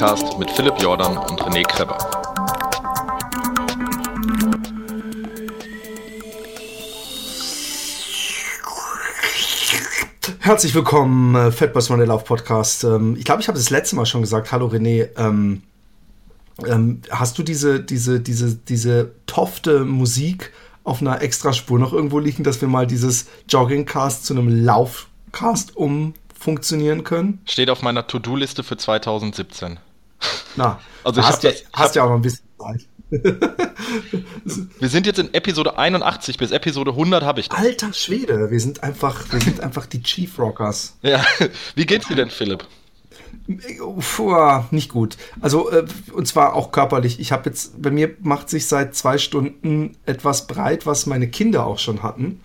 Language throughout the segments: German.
Joggingcast mit Philipp Jordan und René Kreber. Herzlich willkommen, äh, Fat Boys Run, der Lauf Podcast. Ähm, ich glaube, ich habe das letzte Mal schon gesagt. Hallo René. Ähm, ähm, hast du diese, diese, diese, diese tofte Musik auf einer Extraspur noch irgendwo liegen, dass wir mal dieses Joggingcast zu einem Laufcast umfunktionieren können? Steht auf meiner To-Do-Liste für 2017. Na, also hast, ja, hast ja auch noch ein bisschen Zeit. wir sind jetzt in Episode 81, bis Episode 100 habe ich das. Alter Schwede, wir sind einfach, wir sind einfach die Chief Rockers. Ja, wie geht's dir denn, Philipp? Puh, nicht gut. Also, äh, und zwar auch körperlich. Ich habe jetzt, bei mir macht sich seit zwei Stunden etwas breit, was meine Kinder auch schon hatten.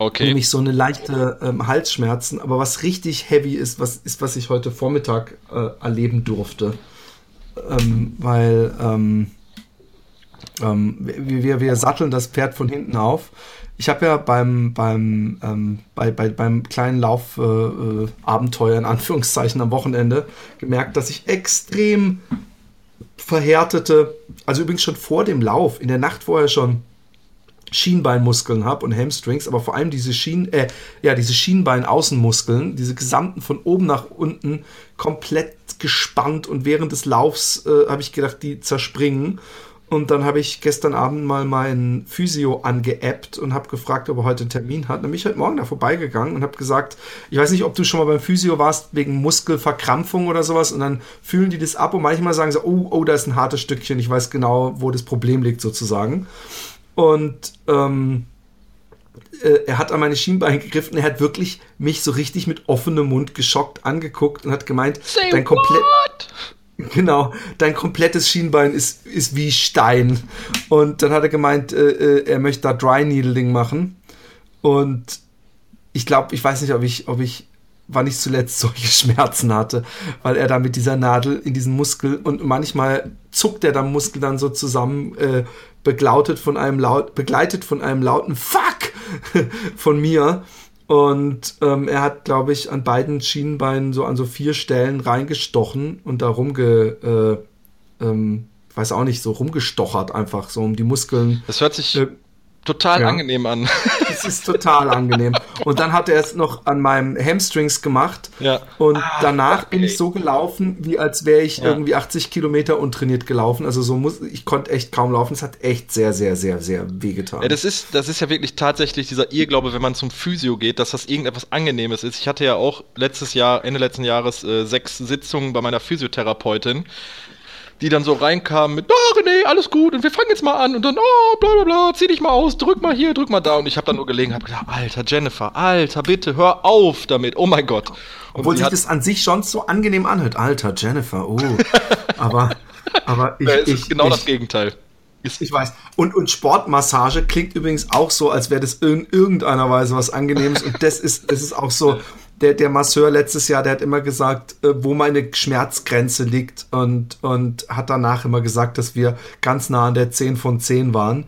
Okay. Nämlich so eine leichte ähm, Halsschmerzen. Aber was richtig heavy ist, was ist, was ich heute Vormittag äh, erleben durfte. Ähm, weil ähm, ähm wir, wir satteln das Pferd von hinten auf ich habe ja beim, beim, ähm, bei, bei, beim kleinen Laufabenteuer äh, in Anführungszeichen am Wochenende gemerkt, dass ich extrem verhärtete, also übrigens schon vor dem Lauf, in der Nacht vorher schon Schienbeinmuskeln habe und Hamstrings, aber vor allem diese Schien, äh, ja, diese Schienbein-Außenmuskeln, diese gesamten von oben nach unten komplett gespannt und während des Laufs äh, habe ich gedacht, die zerspringen und dann habe ich gestern Abend mal meinen Physio angeappt und habe gefragt, ob er heute einen Termin hat. Dann bin ich heute Morgen da vorbeigegangen und habe gesagt, ich weiß nicht, ob du schon mal beim Physio warst wegen Muskelverkrampfung oder sowas. Und dann fühlen die das ab und manchmal sagen sie, oh, oh, da ist ein hartes Stückchen. Ich weiß genau, wo das Problem liegt sozusagen. Und ähm, äh, er hat an meine Schienbeine gegriffen. Er hat wirklich mich so richtig mit offenem Mund geschockt angeguckt und hat gemeint, Say dein komplett Genau, dein komplettes Schienbein ist, ist wie Stein. Und dann hat er gemeint, äh, äh er möchte da Dry Needling machen. Und ich glaube, ich weiß nicht, ob ich, ob ich, wann ich zuletzt solche Schmerzen hatte, weil er da mit dieser Nadel in diesen Muskel und manchmal zuckt er dann Muskel dann so zusammen, äh, begleitet von einem laut, begleitet von einem lauten Fuck von mir. Und ähm, er hat, glaube ich, an beiden Schienenbeinen so an so vier Stellen reingestochen und da rumge, äh, ähm, weiß auch nicht, so rumgestochert einfach, so um die Muskeln. Das hört sich äh, total ja. angenehm an. Es ist total angenehm. Und dann hat er es noch an meinem Hamstrings gemacht. Ja. Und ah, danach okay. bin ich so gelaufen, wie als wäre ich ja. irgendwie 80 Kilometer untrainiert gelaufen. Also so muss, ich konnte echt kaum laufen. Es hat echt sehr, sehr, sehr, sehr wehgetan. Ja, das ist, das ist ja wirklich tatsächlich dieser Irrglaube, wenn man zum Physio geht, dass das irgendetwas Angenehmes ist. Ich hatte ja auch letztes Jahr, Ende letzten Jahres, äh, sechs Sitzungen bei meiner Physiotherapeutin die dann so reinkamen mit, oh René, alles gut und wir fangen jetzt mal an und dann, oh, bla bla bla, zieh dich mal aus, drück mal hier, drück mal da und ich habe dann nur gelegen, habe gedacht, alter Jennifer, alter, bitte, hör auf damit, oh mein Gott. Und Obwohl sich das an sich schon so angenehm anhört, alter Jennifer, oh, aber, aber ich, ja, es ich, ist genau ich, das Gegenteil. Ich weiß. Und, und Sportmassage klingt übrigens auch so, als wäre das in irgendeiner Weise was Angenehmes. Und das ist, das ist auch so, der, der Masseur letztes Jahr, der hat immer gesagt, äh, wo meine Schmerzgrenze liegt und, und hat danach immer gesagt, dass wir ganz nah an der 10 von 10 waren.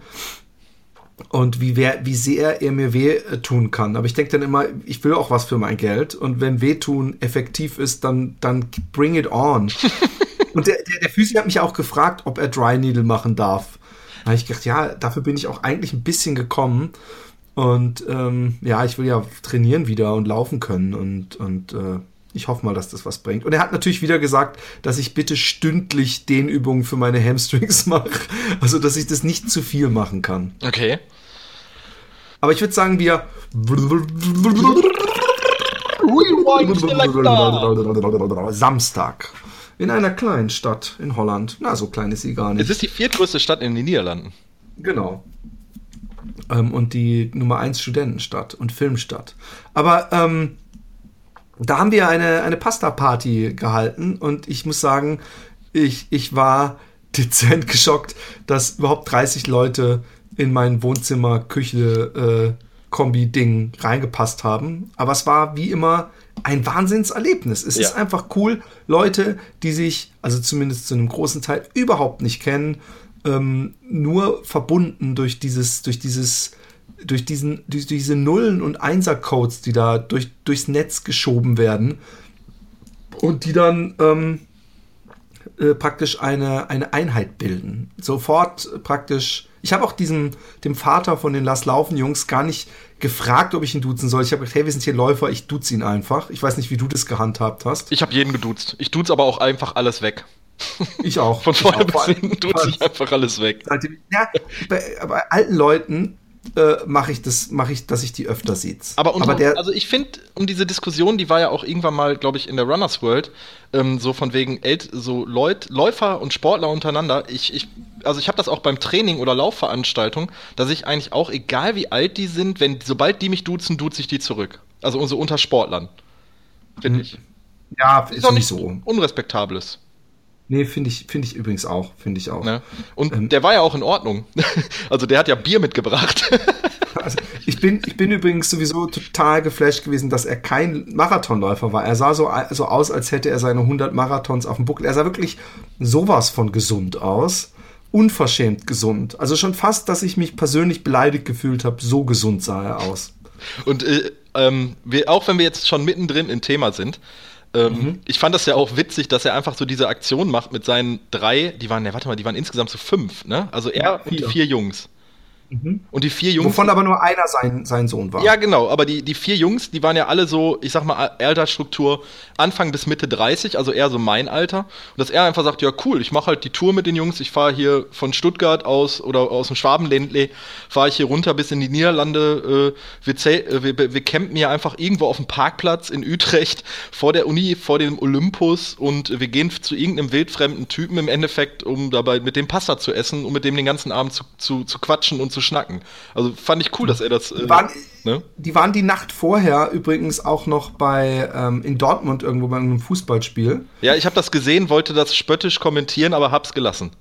Und wie, wer, wie sehr er mir weh äh, tun kann. Aber ich denke dann immer, ich will auch was für mein Geld. Und wenn Wehtun effektiv ist, dann, dann bring it on. und der, der, der Physio hat mich auch gefragt, ob er Dry Needle machen darf. Da habe ich gedacht, ja, dafür bin ich auch eigentlich ein bisschen gekommen. Und ähm, ja, ich will ja trainieren wieder und laufen können und, und äh, ich hoffe mal, dass das was bringt. Und er hat natürlich wieder gesagt, dass ich bitte stündlich Dehnübungen für meine Hamstrings mache. Also, dass ich das nicht zu viel machen kann. Okay. Aber ich würde sagen, wir. Samstag. In einer kleinen Stadt in Holland. Na, so klein ist sie gar nicht. Es ist die viertgrößte Stadt in den Niederlanden. Genau ähm, und die Nummer 1 Studentenstadt und Filmstadt. Aber ähm, da haben wir eine, eine Pasta-Party gehalten und ich muss sagen, ich, ich war dezent geschockt, dass überhaupt 30 Leute in mein Wohnzimmer, Küche, äh, Kombi-Ding reingepasst haben. Aber es war wie immer ein Wahnsinnserlebnis. Es ja. ist einfach cool, Leute, die sich, also zumindest zu einem großen Teil, überhaupt nicht kennen ähm, nur verbunden durch dieses, durch dieses, durch diesen, durch diese Nullen und Einser-Codes, die da durch, durchs Netz geschoben werden. und die dann ähm, äh, praktisch eine, eine Einheit bilden. Sofort äh, praktisch. Ich habe auch diesen, dem Vater von den Lass Laufen Jungs gar nicht gefragt, ob ich ihn duzen soll. Ich habe gesagt, hey, wir sind hier Läufer, ich duze ihn einfach. Ich weiß nicht, wie du das gehandhabt hast. Ich habe jeden geduzt. Ich duze aber auch einfach alles weg. Ich auch. Von vorne bis hinten duze ich einfach alles weg. Ja, bei, bei alten Leuten äh, mache ich das, mache ich, dass ich die öfter sehe. Aber, Aber der, also ich finde, um diese Diskussion, die war ja auch irgendwann mal, glaube ich, in der Runners World, ähm, so von wegen El so Leut, Läufer und Sportler untereinander. Ich, ich, also ich habe das auch beim Training oder Laufveranstaltung, dass ich eigentlich auch, egal wie alt die sind, wenn sobald die mich duzen, duze ich die zurück. Also unsere unter Sportlern. Finde hm. ich. Ja, ist, ist auch nicht so unrespektables. Nee, finde ich, finde ich übrigens auch, finde ich auch. Ne? Und ähm, der war ja auch in Ordnung. also der hat ja Bier mitgebracht. also ich bin, ich bin übrigens sowieso total geflasht gewesen, dass er kein Marathonläufer war. Er sah so, so aus, als hätte er seine 100 Marathons auf dem Buckel. Er sah wirklich sowas von gesund aus. Unverschämt gesund. Also schon fast, dass ich mich persönlich beleidigt gefühlt habe. So gesund sah er aus. Und äh, ähm, wir, auch wenn wir jetzt schon mittendrin im Thema sind, ähm, mhm. Ich fand das ja auch witzig, dass er einfach so diese Aktion macht mit seinen drei, die waren, ja, warte mal, die waren insgesamt so fünf, ne? Also er ja, und vier Jungs. Mhm. Und die vier Jungs. Wovon aber nur einer sein, sein Sohn war. Ja, genau. Aber die, die vier Jungs, die waren ja alle so, ich sag mal, Altersstruktur Anfang bis Mitte 30, also eher so mein Alter. Und dass er einfach sagt, ja cool, ich mache halt die Tour mit den Jungs. Ich fahre hier von Stuttgart aus oder aus dem Schwabenländle, fahre ich hier runter bis in die Niederlande. Äh, wir, äh, wir, wir campen hier einfach irgendwo auf dem Parkplatz in Utrecht vor der Uni, vor dem Olympus und wir gehen zu irgendeinem wildfremden Typen im Endeffekt, um dabei mit dem Pasta zu essen, um mit dem den ganzen Abend zu, zu, zu quatschen und zu schnacken. Also fand ich cool, dass er das. Äh, waren, ne? Die waren die Nacht vorher übrigens auch noch bei ähm, in Dortmund irgendwo bei einem Fußballspiel. Ja, ich habe das gesehen, wollte das spöttisch kommentieren, aber hab's gelassen.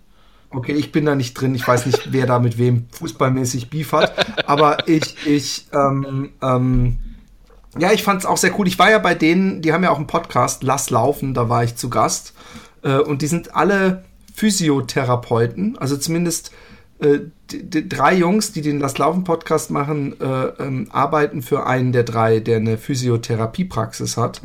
Okay, ich bin da nicht drin. Ich weiß nicht, wer da mit wem fußballmäßig Beef hat. Aber ich, ich, ähm, ähm, ja, ich fand es auch sehr cool. Ich war ja bei denen, die haben ja auch einen Podcast, Lass laufen, da war ich zu Gast. Äh, und die sind alle Physiotherapeuten, also zumindest die, die drei Jungs, die den Lass Laufen Podcast machen, äh, ähm, arbeiten für einen der drei, der eine Physiotherapiepraxis hat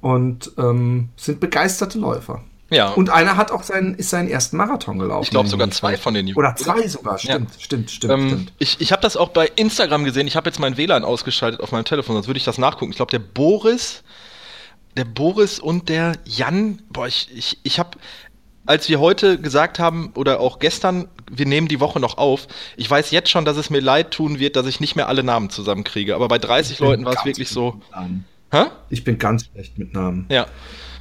und ähm, sind begeisterte Läufer. Ja. Und einer hat auch seinen, ist seinen ersten Marathon gelaufen. Ich glaube sogar zwei von den Jungs. Oder zwei sogar, stimmt, ja. stimmt, stimmt, ähm, stimmt. Ich, ich habe das auch bei Instagram gesehen. Ich habe jetzt mein WLAN ausgeschaltet auf meinem Telefon, sonst würde ich das nachgucken. Ich glaube, der Boris, der Boris und der Jan, boah, ich, ich, ich habe als wir heute gesagt haben, oder auch gestern, wir nehmen die Woche noch auf, ich weiß jetzt schon, dass es mir leid tun wird, dass ich nicht mehr alle Namen zusammenkriege. Aber bei 30 Leuten war es wirklich so. Hä? Ich bin ganz schlecht mit Namen. Ja.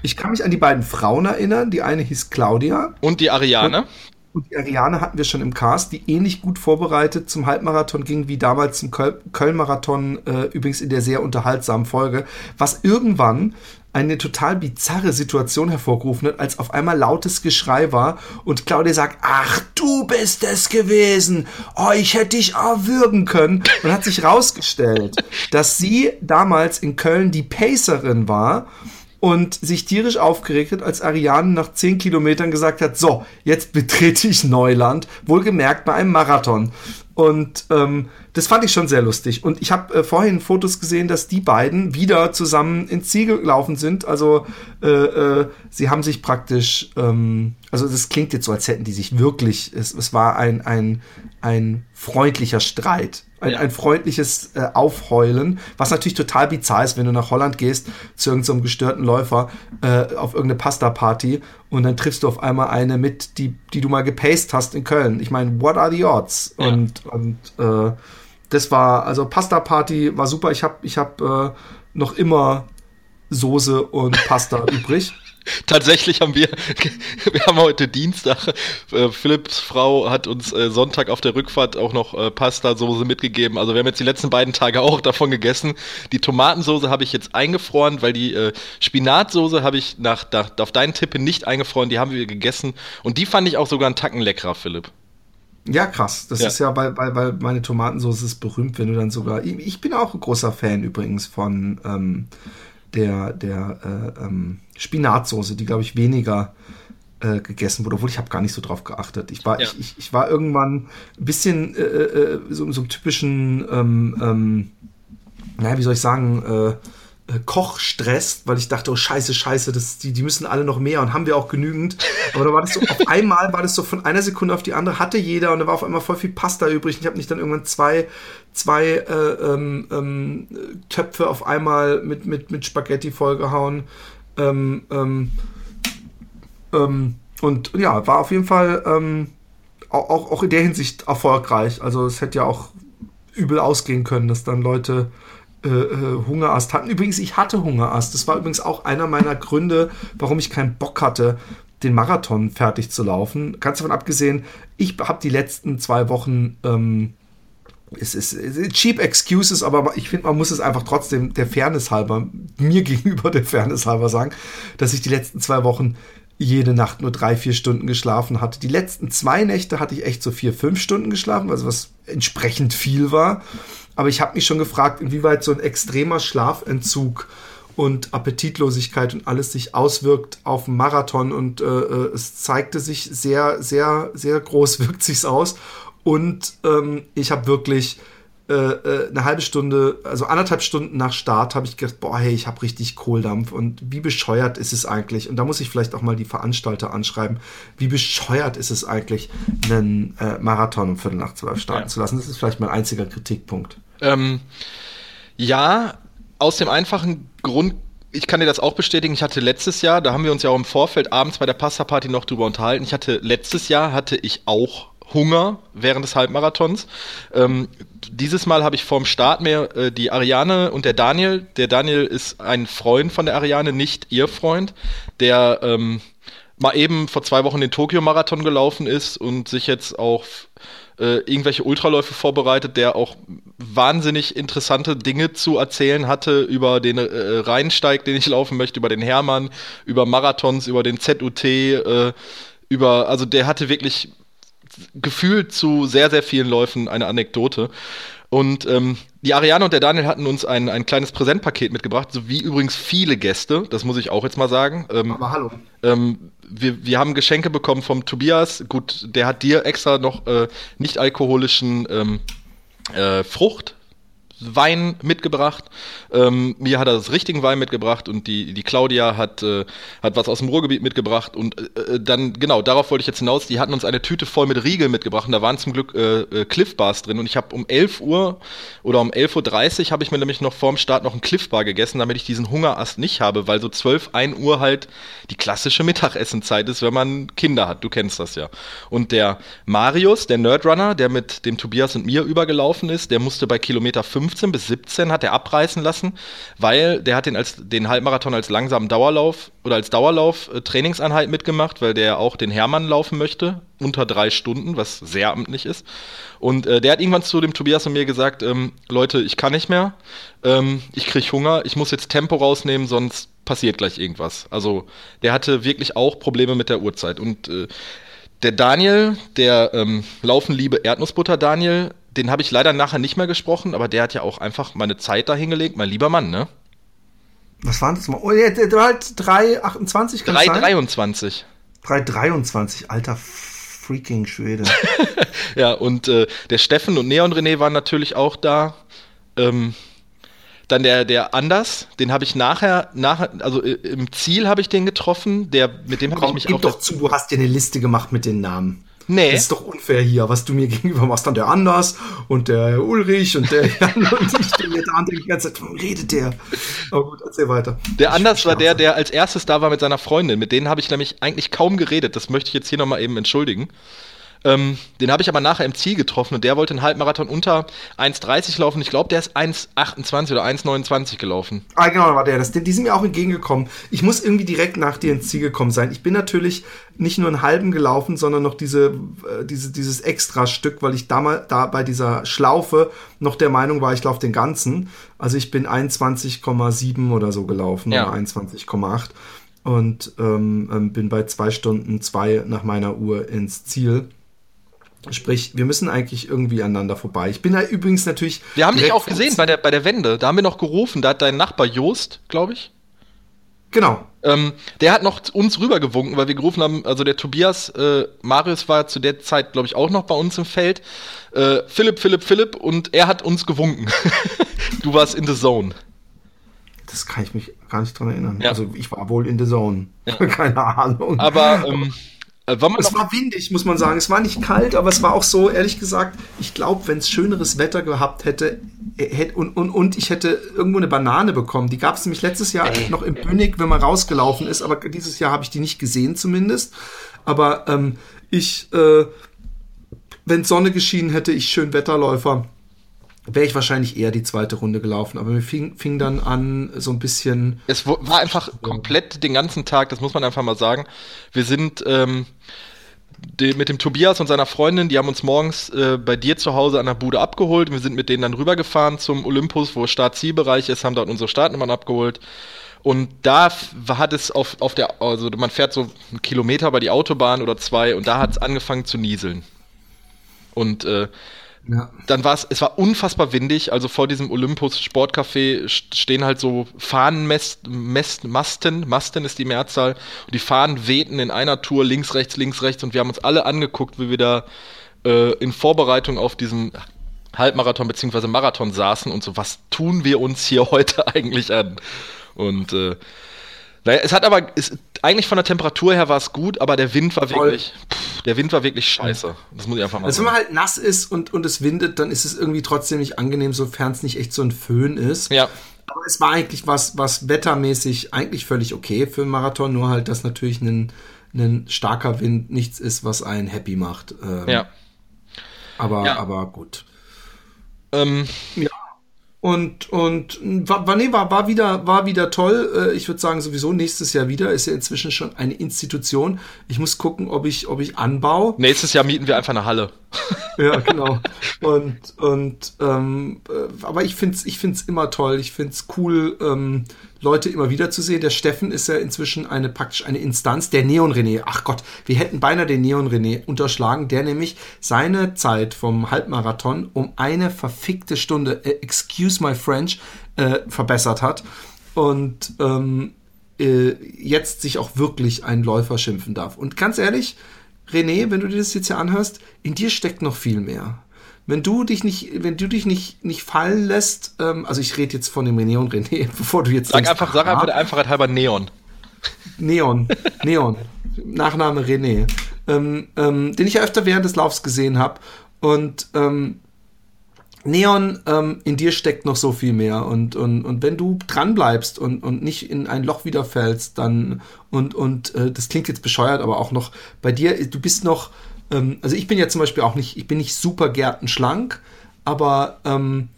Ich kann mich an die beiden Frauen erinnern. Die eine hieß Claudia. Und die Ariane. Und, die Ariane hatten wir schon im Cast, die ähnlich gut vorbereitet zum Halbmarathon ging wie damals zum Köln-Marathon, äh, übrigens in der sehr unterhaltsamen Folge, was irgendwann eine total bizarre Situation hervorgerufen hat, als auf einmal lautes Geschrei war und Claudia sagt, ach, du bist es gewesen, oh, ich hätte dich erwürgen können. Und hat sich rausgestellt, dass sie damals in Köln die Pacerin war und sich tierisch aufgeregt hat, als Ariane nach zehn Kilometern gesagt hat, so, jetzt betrete ich Neuland, wohlgemerkt bei einem Marathon. Und ähm, das fand ich schon sehr lustig. Und ich habe äh, vorhin Fotos gesehen, dass die beiden wieder zusammen ins Ziel gelaufen sind. Also äh, äh, sie haben sich praktisch, ähm, also das klingt jetzt so, als hätten die sich wirklich, es, es war ein, ein, ein freundlicher Streit ein, ein freundliches äh, Aufheulen, was natürlich total bizarr ist, wenn du nach Holland gehst zu irgendeinem so gestörten Läufer äh, auf irgendeine Pasta-Party und dann triffst du auf einmal eine mit, die, die du mal gepaced hast in Köln. Ich meine, what are the odds? Ja. Und, und äh, das war, also Pasta-Party war super. Ich habe ich hab, äh, noch immer Soße und Pasta übrig. Tatsächlich haben wir, wir haben heute Dienstag, äh, Philipps Frau hat uns äh, Sonntag auf der Rückfahrt auch noch äh, Pasta-Soße mitgegeben. Also wir haben jetzt die letzten beiden Tage auch davon gegessen. Die Tomatensoße habe ich jetzt eingefroren, weil die äh, Spinatsoße habe ich nach, nach, auf deinen Tipp nicht eingefroren, die haben wir gegessen. Und die fand ich auch sogar einen Tacken leckerer, Philipp. Ja, krass. Das ja. ist ja, weil, weil, weil meine Tomatensauce ist berühmt, wenn du dann sogar. Ich, ich bin auch ein großer Fan übrigens von ähm, der, der äh, ähm, Spinatsoße, die, glaube ich, weniger äh, gegessen wurde, obwohl ich habe gar nicht so drauf geachtet. Ich war, ja. ich, ich, ich, war irgendwann ein bisschen äh, äh, so, so einem typischen, ähm, ähm, naja, wie soll ich sagen, äh, äh, Kochstress, weil ich dachte, oh scheiße, scheiße, das, die, die müssen alle noch mehr und haben wir auch genügend. Aber da war das so, auf einmal war das so von einer Sekunde auf die andere, hatte jeder und da war auf einmal voll viel Pasta übrig. Und ich habe nicht dann irgendwann zwei, zwei äh, ähm, ähm, Töpfe auf einmal mit, mit, mit Spaghetti vollgehauen. Ähm, ähm, ähm, und ja, war auf jeden Fall ähm, auch, auch in der Hinsicht erfolgreich. Also es hätte ja auch übel ausgehen können, dass dann Leute äh, äh, Hungerast hatten. Übrigens, ich hatte Hungerast. Das war übrigens auch einer meiner Gründe, warum ich keinen Bock hatte, den Marathon fertig zu laufen. Ganz davon abgesehen, ich habe die letzten zwei Wochen ähm, es ist, es ist cheap excuses, aber ich finde, man muss es einfach trotzdem der Fairness halber, mir gegenüber der Fairness halber sagen, dass ich die letzten zwei Wochen jede Nacht nur drei, vier Stunden geschlafen hatte. Die letzten zwei Nächte hatte ich echt so vier, fünf Stunden geschlafen, also was entsprechend viel war. Aber ich habe mich schon gefragt, inwieweit so ein extremer Schlafentzug und Appetitlosigkeit und alles sich auswirkt auf den Marathon und äh, äh es zeigte sich sehr, sehr, sehr groß wirkt sich's aus. Und ähm, ich habe wirklich äh, äh, eine halbe Stunde, also anderthalb Stunden nach Start, habe ich gedacht, boah, hey, ich habe richtig Kohldampf und wie bescheuert ist es eigentlich? Und da muss ich vielleicht auch mal die Veranstalter anschreiben, wie bescheuert ist es eigentlich, einen äh, Marathon um Viertel nach zwölf starten ja. zu lassen? Das ist vielleicht mein einziger Kritikpunkt. Ähm, ja, aus dem einfachen Grund, ich kann dir das auch bestätigen. Ich hatte letztes Jahr, da haben wir uns ja auch im Vorfeld abends bei der Pasta-Party noch drüber unterhalten. Ich hatte letztes Jahr hatte ich auch Hunger während des Halbmarathons. Ähm, dieses Mal habe ich vorm Start mehr äh, die Ariane und der Daniel. Der Daniel ist ein Freund von der Ariane, nicht ihr Freund, der ähm, mal eben vor zwei Wochen den Tokio-Marathon gelaufen ist und sich jetzt auch äh, irgendwelche Ultraläufe vorbereitet, der auch wahnsinnig interessante Dinge zu erzählen hatte über den äh, Rheinsteig, den ich laufen möchte, über den Hermann, über Marathons, über den ZUT, äh, über, also der hatte wirklich gefühlt zu sehr, sehr vielen Läufen eine Anekdote. Und ähm, die Ariane und der Daniel hatten uns ein, ein kleines Präsentpaket mitgebracht, so wie übrigens viele Gäste, das muss ich auch jetzt mal sagen. Ähm, Aber hallo. Ähm, wir, wir haben Geschenke bekommen vom Tobias. Gut, der hat dir extra noch äh, nicht alkoholischen ähm, äh, Frucht Wein mitgebracht. Ähm, mir hat er das richtigen Wein mitgebracht und die, die Claudia hat, äh, hat was aus dem Ruhrgebiet mitgebracht. Und äh, äh dann, genau, darauf wollte ich jetzt hinaus. Die hatten uns eine Tüte voll mit Riegeln mitgebracht und da waren zum Glück äh, äh Cliff Bars drin. Und ich habe um 11 Uhr oder um 11.30 Uhr habe ich mir nämlich noch vorm Start noch einen Cliff Bar gegessen, damit ich diesen Hungerast nicht habe, weil so 12, 1 Uhr halt die klassische Mittagessenzeit ist, wenn man Kinder hat. Du kennst das ja. Und der Marius, der Nerdrunner, der mit dem Tobias und mir übergelaufen ist, der musste bei Kilometer 5 15 bis 17 hat er abreißen lassen, weil der hat den, als, den Halbmarathon als langsamen Dauerlauf oder als Dauerlauf äh, Trainingseinheit mitgemacht, weil der auch den Hermann laufen möchte, unter drei Stunden, was sehr amtlich ist. Und äh, der hat irgendwann zu dem Tobias und mir gesagt, ähm, Leute, ich kann nicht mehr, ähm, ich kriege Hunger, ich muss jetzt Tempo rausnehmen, sonst passiert gleich irgendwas. Also der hatte wirklich auch Probleme mit der Uhrzeit. Und äh, der Daniel, der ähm, Laufen liebe Erdnussbutter Daniel, den habe ich leider nachher nicht mehr gesprochen, aber der hat ja auch einfach meine Zeit dahingelegt, mein lieber Mann, ne? Was waren das mal? Oh, der, der war halt 3,28 3,23. 3,23, alter freaking Schwede. ja, und äh, der Steffen und Neon René waren natürlich auch da. Ähm, dann der, der Anders, den habe ich nachher, nachher, also äh, im Ziel habe ich den getroffen, der, mit dem habe ich mich gib auch. doch zu, du hast dir eine Liste gemacht mit den Namen. Nee. Das ist doch unfair hier, was du mir gegenüber machst. Dann der Anders und der Ulrich und der Jan und ich stehe da und denke die ganze Zeit, warum redet der? Aber gut, erzähl weiter. Der ich Anders war der, der als erstes da war mit seiner Freundin. Mit denen habe ich nämlich eigentlich kaum geredet. Das möchte ich jetzt hier nochmal eben entschuldigen. Ähm, den habe ich aber nachher im Ziel getroffen und der wollte einen Halbmarathon unter 1,30 laufen. Ich glaube, der ist 1,28 oder 1,29 gelaufen. Ah, genau, war der. Das, die sind mir auch entgegengekommen. Ich muss irgendwie direkt nach dir ins Ziel gekommen sein. Ich bin natürlich nicht nur einen halben gelaufen, sondern noch diese, äh, diese, dieses extra Stück, weil ich damals da bei dieser Schlaufe noch der Meinung war, ich laufe den ganzen. Also ich bin 21,7 oder so gelaufen ja. oder 21,8 und ähm, ähm, bin bei zwei Stunden zwei nach meiner Uhr ins Ziel. Sprich, wir müssen eigentlich irgendwie aneinander vorbei. Ich bin da übrigens natürlich. Wir haben dich auch gesehen bei der, bei der Wende. Da haben wir noch gerufen. Da hat dein Nachbar Joost, glaube ich. Genau. Ähm, der hat noch uns rübergewunken, weil wir gerufen haben, also der Tobias, äh, Marius war zu der Zeit, glaube ich, auch noch bei uns im Feld. Äh, Philipp, Philipp, Philipp und er hat uns gewunken. du warst in the zone. Das kann ich mich gar nicht dran erinnern. Ja. Also ich war wohl in the Zone. Ja. Keine Ahnung. Aber ähm, äh, es noch, war windig, muss man sagen. Es war nicht kalt, aber es war auch so, ehrlich gesagt, ich glaube, wenn es schöneres Wetter gehabt hätte, äh, hätte und, und, und ich hätte irgendwo eine Banane bekommen. Die gab es nämlich letztes Jahr noch im Bünnig, wenn man rausgelaufen ist, aber dieses Jahr habe ich die nicht gesehen zumindest. Aber ähm, ich, äh, wenn Sonne geschienen hätte, ich schön Wetterläufer, wäre ich wahrscheinlich eher die zweite Runde gelaufen. Aber mir fing, fing dann an, so ein bisschen. es war einfach komplett den ganzen Tag, das muss man einfach mal sagen. Wir sind ähm, de, mit dem Tobias und seiner Freundin, die haben uns morgens äh, bei dir zu Hause an der Bude abgeholt. Wir sind mit denen dann rübergefahren zum Olympus, wo Start-Zielbereich ist, haben dort unsere Startnummern abgeholt. Und da hat es auf, auf der, also man fährt so einen Kilometer bei die Autobahn oder zwei und da hat es angefangen zu nieseln. Und äh, Ja. dann war es, es war unfassbar windig, also vor diesem Olympus Sportcafé st- stehen halt so Fahnenmasten, Masten, Masten ist die Mehrzahl, und die Fahnen wehten in einer Tour links, rechts, links, rechts und wir haben uns alle angeguckt, wie wir da äh, in Vorbereitung auf diesen Halbmarathon bzw. Marathon saßen und so, was tun wir uns hier heute eigentlich an? Und äh, naja, es hat aber, es, eigentlich von der Temperatur her war es gut, aber der Wind war Voll. wirklich, pff, der Wind war wirklich scheiße. Das muss ich einfach mal Also wenn sagen. man halt nass ist und, und es windet, dann ist es irgendwie trotzdem nicht angenehm, sofern es nicht echt so ein Föhn ist. Ja, Aber es war eigentlich was, was wettermäßig eigentlich völlig okay für einen Marathon, nur halt, dass natürlich ein, ein starker Wind nichts ist, was einen happy macht. Ähm, ja. Aber, Ja. aber gut. Ähm, Und, und war, nee, war, war, wieder, war wieder toll. Äh, Ich würde sagen, sowieso nächstes Jahr wieder. Ist ja inzwischen schon eine Institution. Ich muss gucken, ob ich, ob ich anbaue. nächstes Jahr mieten wir einfach eine Halle. Ja, genau. Und, und ähm, äh, aber ich find's ich find's immer toll. Ich find's cool, ähm, Leute immer wieder zu sehen. Der Steffen ist ja inzwischen eine praktisch eine Instanz, der Neon René. Ach Gott, wir hätten beinahe den Neon René unterschlagen, der nämlich seine Zeit vom Halbmarathon um eine verfickte Stunde, äh, excuse my French, äh, verbessert hat. Und ähm, äh, jetzt sich auch wirklich ein Läufer schimpfen darf. Und ganz ehrlich, René, wenn du dir das jetzt hier anhörst, in dir steckt noch viel mehr. Wenn du dich nicht, wenn du dich nicht, nicht fallen lässt, ähm, also ich rede jetzt von dem und René, bevor du jetzt Sag denkst, einfach, sag einfach der Einfachheit halber Neon. Neon, Neon, Nachname René, ähm, ähm, den ich ja öfter während des Laufs gesehen habe. Und ähm, Neon, ähm, in dir steckt noch so viel mehr. Und, und, und wenn du dran bleibst und, und nicht in ein Loch wieder fällst, dann und, und äh, das klingt jetzt bescheuert, aber auch noch bei dir, du bist noch, ähm, also ich bin ja zum Beispiel auch nicht, ich bin nicht super gärtenschlank, aber ähm,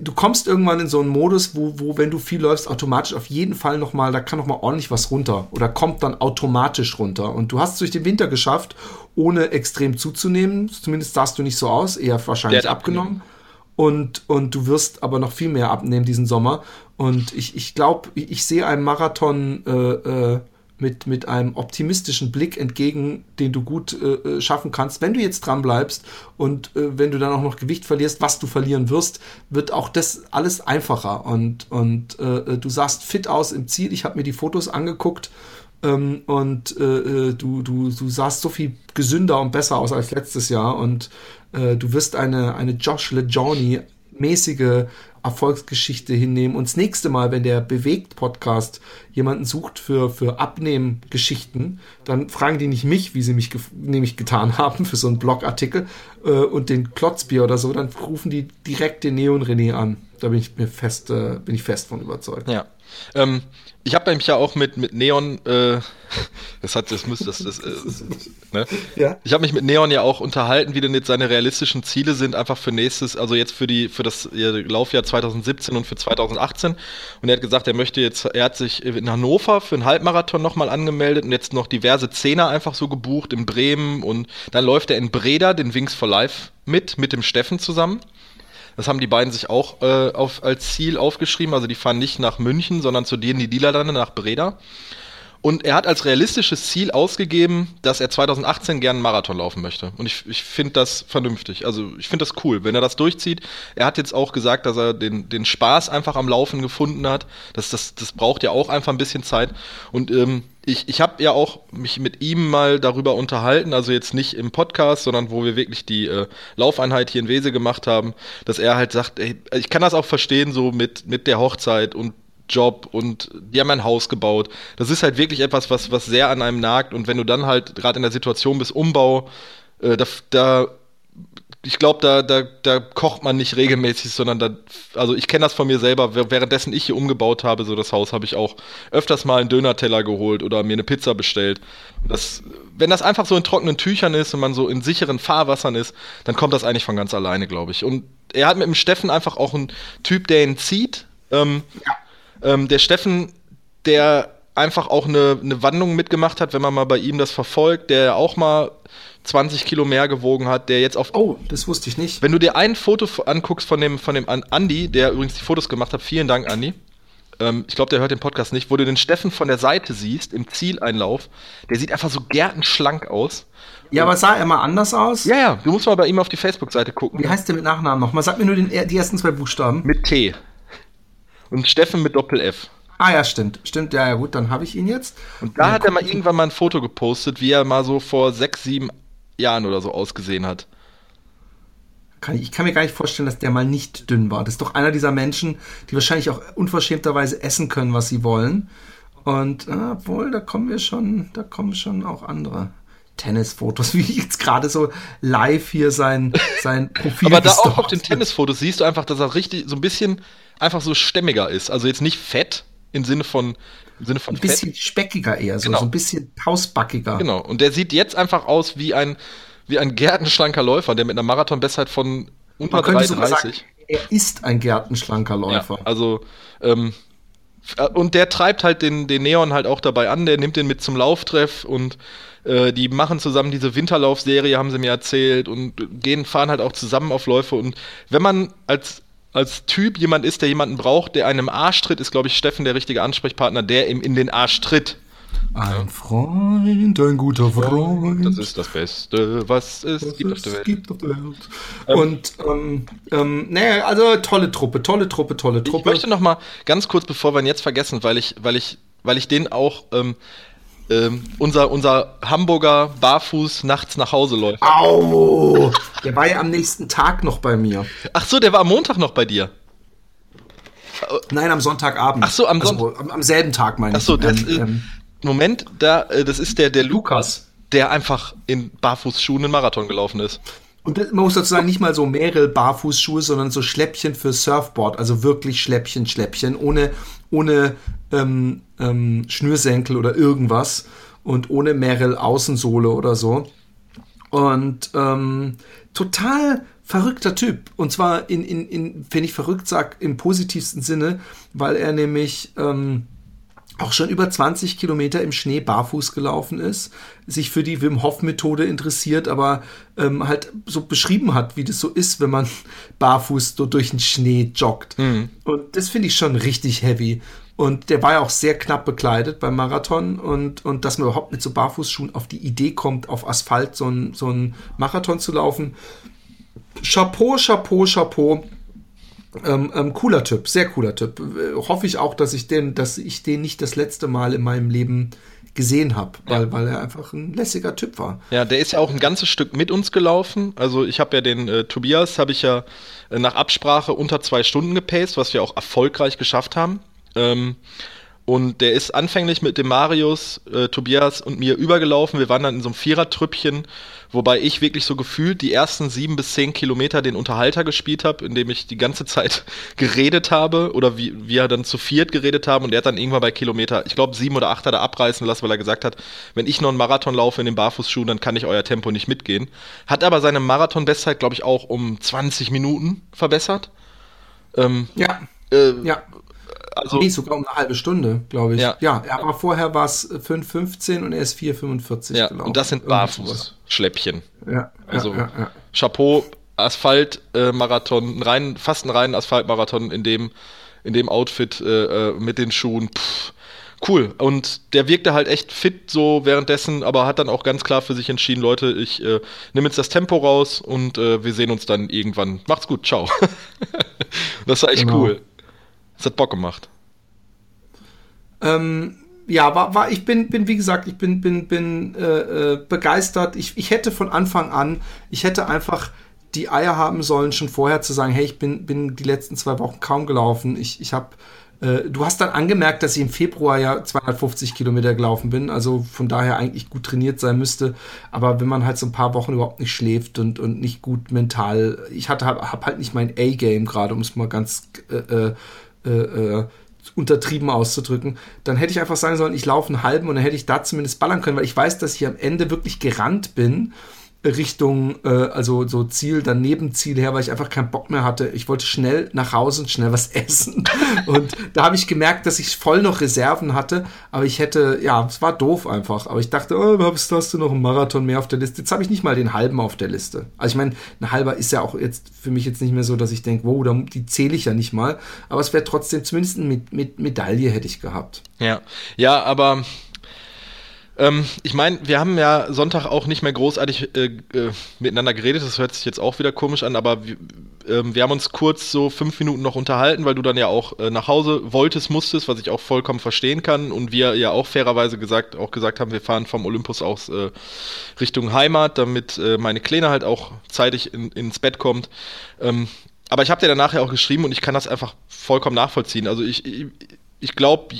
du kommst irgendwann in so einen Modus, wo, wo wenn du viel läufst, automatisch auf jeden Fall noch mal, da kann noch mal ordentlich was runter oder kommt dann automatisch runter. Und du hast es durch den Winter geschafft, ohne extrem zuzunehmen. Zumindest sahst du nicht so aus, eher wahrscheinlich abgenommen. Und, und du wirst aber noch viel mehr abnehmen diesen Sommer. Und ich, ich glaube, ich, ich sehe einem Marathon äh, äh, mit, mit einem optimistischen Blick entgegen, den du gut äh, äh, schaffen kannst. Wenn du jetzt dran bleibst und äh, wenn du dann auch noch Gewicht verlierst, was du verlieren wirst, wird auch das alles einfacher. Und, und äh, du sahst fit aus im Ziel. Ich habe mir die Fotos angeguckt ähm, und äh, äh, du, du, du sahst so viel gesünder und besser aus als letztes Jahr. Und äh, du wirst eine, eine Josh LeJourney mäßige Erfolgsgeschichte hinnehmen. Und das nächste Mal, wenn der Bewegt-Podcast jemanden sucht für, für Abnehmen-Geschichten, dann fragen die nicht mich, wie sie mich nämlich getan haben für so einen Blogartikel äh, und den Klotzbier oder so, dann rufen die direkt den Neon René an. Da bin ich mir fest, äh, bin ich fest von überzeugt. Ja. Ähm, ich habe nämlich ja auch mit, mit Neon, äh, das hat, das müsste, das, das, äh, ne? Ja. Ich habe mich mit Neon ja auch unterhalten, wie denn jetzt seine realistischen Ziele sind, einfach für nächstes, also jetzt für die, für das Laufjahr 2017 und für 2018. Und er hat gesagt, er möchte jetzt, er hat sich in Hannover für einen Halbmarathon nochmal angemeldet und jetzt noch diverse Zehner einfach so gebucht in Bremen und dann läuft er in Breda den Wings for Life mit, mit dem Steffen zusammen. Das haben die beiden sich auch äh, auf, als Ziel aufgeschrieben. Also die fahren nicht nach München, sondern zu denen die Niederlande nach Breda. Und er hat als realistisches Ziel ausgegeben, dass er 2018 gerne einen Marathon laufen möchte. Und ich, ich finde das vernünftig. Also ich finde das cool, wenn er das durchzieht. Er hat jetzt auch gesagt, dass er den, den Spaß einfach am Laufen gefunden hat. Das, das, das braucht ja auch einfach ein bisschen Zeit. Und ähm, ich, ich habe ja auch mich mit ihm mal darüber unterhalten, also jetzt nicht im Podcast, sondern wo wir wirklich die äh, Laufeinheit hier in Wese gemacht haben, dass er halt sagt, ey, ich kann das auch verstehen, so mit, mit der Hochzeit und Job und die haben ein Haus gebaut. Das ist halt wirklich etwas, was, was sehr an einem nagt und wenn du dann halt gerade in der Situation bist, Umbau, äh, da, da ich glaube, da, da, da kocht man nicht regelmäßig, sondern da, also ich kenne das von mir selber, währenddessen ich hier umgebaut habe, so das Haus, habe ich auch öfters mal einen Dönerteller geholt oder mir eine Pizza bestellt. Das, wenn das einfach so in trockenen Tüchern ist und man so in sicheren Fahrwassern ist, dann kommt das eigentlich von ganz alleine, glaube ich. Und er hat mit dem Steffen einfach auch einen Typ, der ihn zieht. Ähm, ja. ähm, der Steffen, der einfach auch eine, eine Wandlung mitgemacht hat, wenn man mal bei ihm das verfolgt, der auch mal 20 Kilo mehr gewogen hat, der jetzt auf. Oh, das wusste ich nicht. Wenn du dir ein Foto anguckst von dem, von dem Andi, der übrigens die Fotos gemacht hat, vielen Dank, Andi. Ähm, ich glaube, der hört den Podcast nicht, wo du den Steffen von der Seite siehst, im Zieleinlauf, der sieht einfach so gärtenschlank aus. Ja, aber sah er mal anders aus? Ja, ja, du musst mal bei ihm auf die Facebook-Seite gucken. Wie heißt der mit Nachnamen nochmal? Sag mir nur den, die ersten zwei Buchstaben. Mit T. Und Steffen mit Doppel-F. Ah ja, stimmt. Stimmt, ja, ja gut, dann habe ich ihn jetzt. Und da hat er mal irgendwann mal ein Foto gepostet, wie er mal so vor sechs, sieben, Jahren oder so ausgesehen hat. Kann ich, ich, kann mir gar nicht vorstellen, dass der mal nicht dünn war. Das ist doch einer dieser Menschen, die wahrscheinlich auch unverschämterweise essen können, was sie wollen. Und äh, obwohl, da kommen wir schon, da kommen schon auch andere Tennisfotos, wie ich jetzt gerade so live hier sein, sein Profil. Aber da auch auf den Tennisfotos siehst du einfach, dass er richtig so ein bisschen einfach so stämmiger ist. Also jetzt nicht fett im Sinne von im Sinne von ein bisschen Fett. speckiger eher, so, genau. so ein bisschen hausbackiger. Genau. Und der sieht jetzt einfach aus wie ein, wie ein gärtenschlanker Läufer, der mit einer Marathonbestzeit von unter 3,30. Er ist ein gärtenschlanker Läufer. Ja, also, ähm, äh, und der treibt halt den, den Neon halt auch dabei an, der nimmt den mit zum Lauftreff und äh, die machen zusammen diese Winterlaufserie, haben sie mir erzählt, und gehen, fahren halt auch zusammen auf Läufe. Und wenn man als als Typ jemand ist, der jemanden braucht, der einem Arsch tritt, ist, glaube ich, Steffen der richtige Ansprechpartner, der ihm in den Arsch tritt. Ein Freund, ein guter Freund. Das ist das Beste, was es was gibt, auf der Welt. Gibt auf der Welt. Ähm, Und, ähm, ähm, naja, also tolle Truppe, tolle Truppe, tolle Truppe. Ich möchte noch mal ganz kurz, bevor wir ihn jetzt vergessen, weil ich, weil ich, weil ich den auch ähm, ähm, unser, unser Hamburger Barfuß nachts nach Hause läuft. Au! Der war ja am nächsten Tag noch bei mir. Ach so, der war am Montag noch bei dir. Nein, am Sonntagabend. Ach so, am, also, Son am, am selben Tag meine ich. Ach so, das, ähm, ähm, Moment, da, äh, das ist der, der Lukas, der einfach in Barfußschuhen einen Marathon gelaufen ist. Und man muss dazu sagen, nicht mal so mehrere Barfußschuhe, sondern so Schläppchen für Surfboard. Also wirklich Schläppchen, Schläppchen, ohne, ohne ähm, ähm, Schnürsenkel oder irgendwas und ohne Merrill Außensohle oder so. Und ähm, total verrückter Typ. Und zwar in, in, in wenn ich verrückt sag, im positivsten Sinne, weil er nämlich ähm, auch schon über 20 Kilometer im Schnee barfuß gelaufen ist, sich für die Wim Hof Methode interessiert, aber ähm, halt so beschrieben hat, wie das so ist, wenn man barfuß so durch den Schnee joggt. Mhm. Und das finde ich schon richtig heavy. Und der war ja auch sehr knapp bekleidet beim Marathon und, und dass man überhaupt mit so Barfußschuhen auf die Idee kommt, auf Asphalt so ein, so ein Marathon zu laufen. Chapeau, Chapeau, Chapeau. Ähm, ähm, cooler Typ, sehr cooler Typ. Äh, hoffe ich auch, dass ich den, dass ich den nicht das letzte Mal in meinem Leben gesehen habe, weil, ja. weil er einfach ein lässiger Typ war. Ja, der ist ja auch ein ganzes Stück mit uns gelaufen. Also ich habe ja den äh, Tobias, habe ich ja äh, nach Absprache unter zwei Stunden gepaced, was wir auch erfolgreich geschafft haben. Ähm, und der ist anfänglich mit dem Marius, äh, Tobias und mir übergelaufen. Wir waren dann in so einem Vierertrüppchen, wobei ich wirklich so gefühlt die ersten sieben bis zehn Kilometer den Unterhalter gespielt habe, indem ich die ganze Zeit geredet habe oder wie wir dann zu viert geredet haben und er hat dann irgendwann bei Kilometer, ich glaube sieben oder acht hat er abreißen lassen, weil er gesagt hat, wenn ich noch einen Marathon laufe in den Barfußschuhen, dann kann ich euer Tempo nicht mitgehen. Hat aber seine Marathon-Bestzeit, glaube ich, auch um 20 Minuten verbessert. Ähm, ja. Äh, ja also. Nee, sogar um eine halbe Stunde, glaube ich. Ja, ja aber vorher war es 5,15 und er ist 4,45 ja, gelaufen. Und das sind Barfuß-Schläppchen. Ja, also ja, ja, Chapeau, Asphalt-Marathon, äh, rein, fast ein reinen Asphaltmarathon in dem, in dem Outfit äh, äh, mit den Schuhen. Pff, cool. Und der wirkte halt echt fit so währenddessen, aber hat dann auch ganz klar für sich entschieden, Leute, ich äh, nehme jetzt das Tempo raus und äh, wir sehen uns dann irgendwann. Macht's gut, ciao. das war echt genau. cool. Das hat Bock gemacht. Ähm, ja, war, war, ich bin, bin, wie gesagt, ich bin, bin, bin äh, äh, begeistert. Ich, ich hätte von Anfang an, ich hätte einfach die Eier haben sollen, schon vorher zu sagen, hey, ich bin, bin die letzten zwei Wochen kaum gelaufen. Ich, ich habe Äh, du hast dann angemerkt, dass ich im Februar ja 250 Kilometer gelaufen bin, also von daher eigentlich gut trainiert sein müsste. Aber wenn man halt so ein paar Wochen überhaupt nicht schläft und, und nicht gut mental, ich hatte hab halt nicht mein A-Game gerade, um es mal ganz äh, äh, äh, untertrieben auszudrücken, dann hätte ich einfach sagen sollen, ich laufe einen halben und dann hätte ich da zumindest ballern können, weil ich weiß, dass ich am Ende wirklich gerannt bin Richtung, äh, also so Ziel, dann Nebenziel her, weil ich einfach keinen Bock mehr hatte. Ich wollte schnell nach Hause und schnell was essen. und da habe ich gemerkt, dass ich voll noch Reserven hatte, aber ich hätte, ja, es war doof einfach. Aber ich dachte, oh, hast, hast du noch einen Marathon mehr auf der Liste? Jetzt habe ich nicht mal den halben auf der Liste. Also ich meine, ein halber ist ja auch jetzt für mich jetzt nicht mehr so, dass ich denke, wow, die zähle ich ja nicht mal. Aber es wäre trotzdem zumindest mit, mit Medaille hätte ich gehabt. Ja, ja, aber ähm, ich meine, wir haben ja Sonntag auch nicht mehr großartig äh, äh, miteinander geredet. Das hört sich jetzt auch wieder komisch an, aber wir, äh, wir haben uns kurz so fünf Minuten noch unterhalten, weil du dann ja auch äh, nach Hause wolltest, musstest, was ich auch vollkommen verstehen kann. Und wir ja auch fairerweise gesagt, auch gesagt haben, wir fahren vom Olympus aus äh, Richtung Heimat, damit äh, meine Kleine halt auch zeitig in, ins Bett kommt. Ähm, aber ich habe dir danach ja auch geschrieben und ich kann das einfach vollkommen nachvollziehen. Also ich, ich, ich glaube,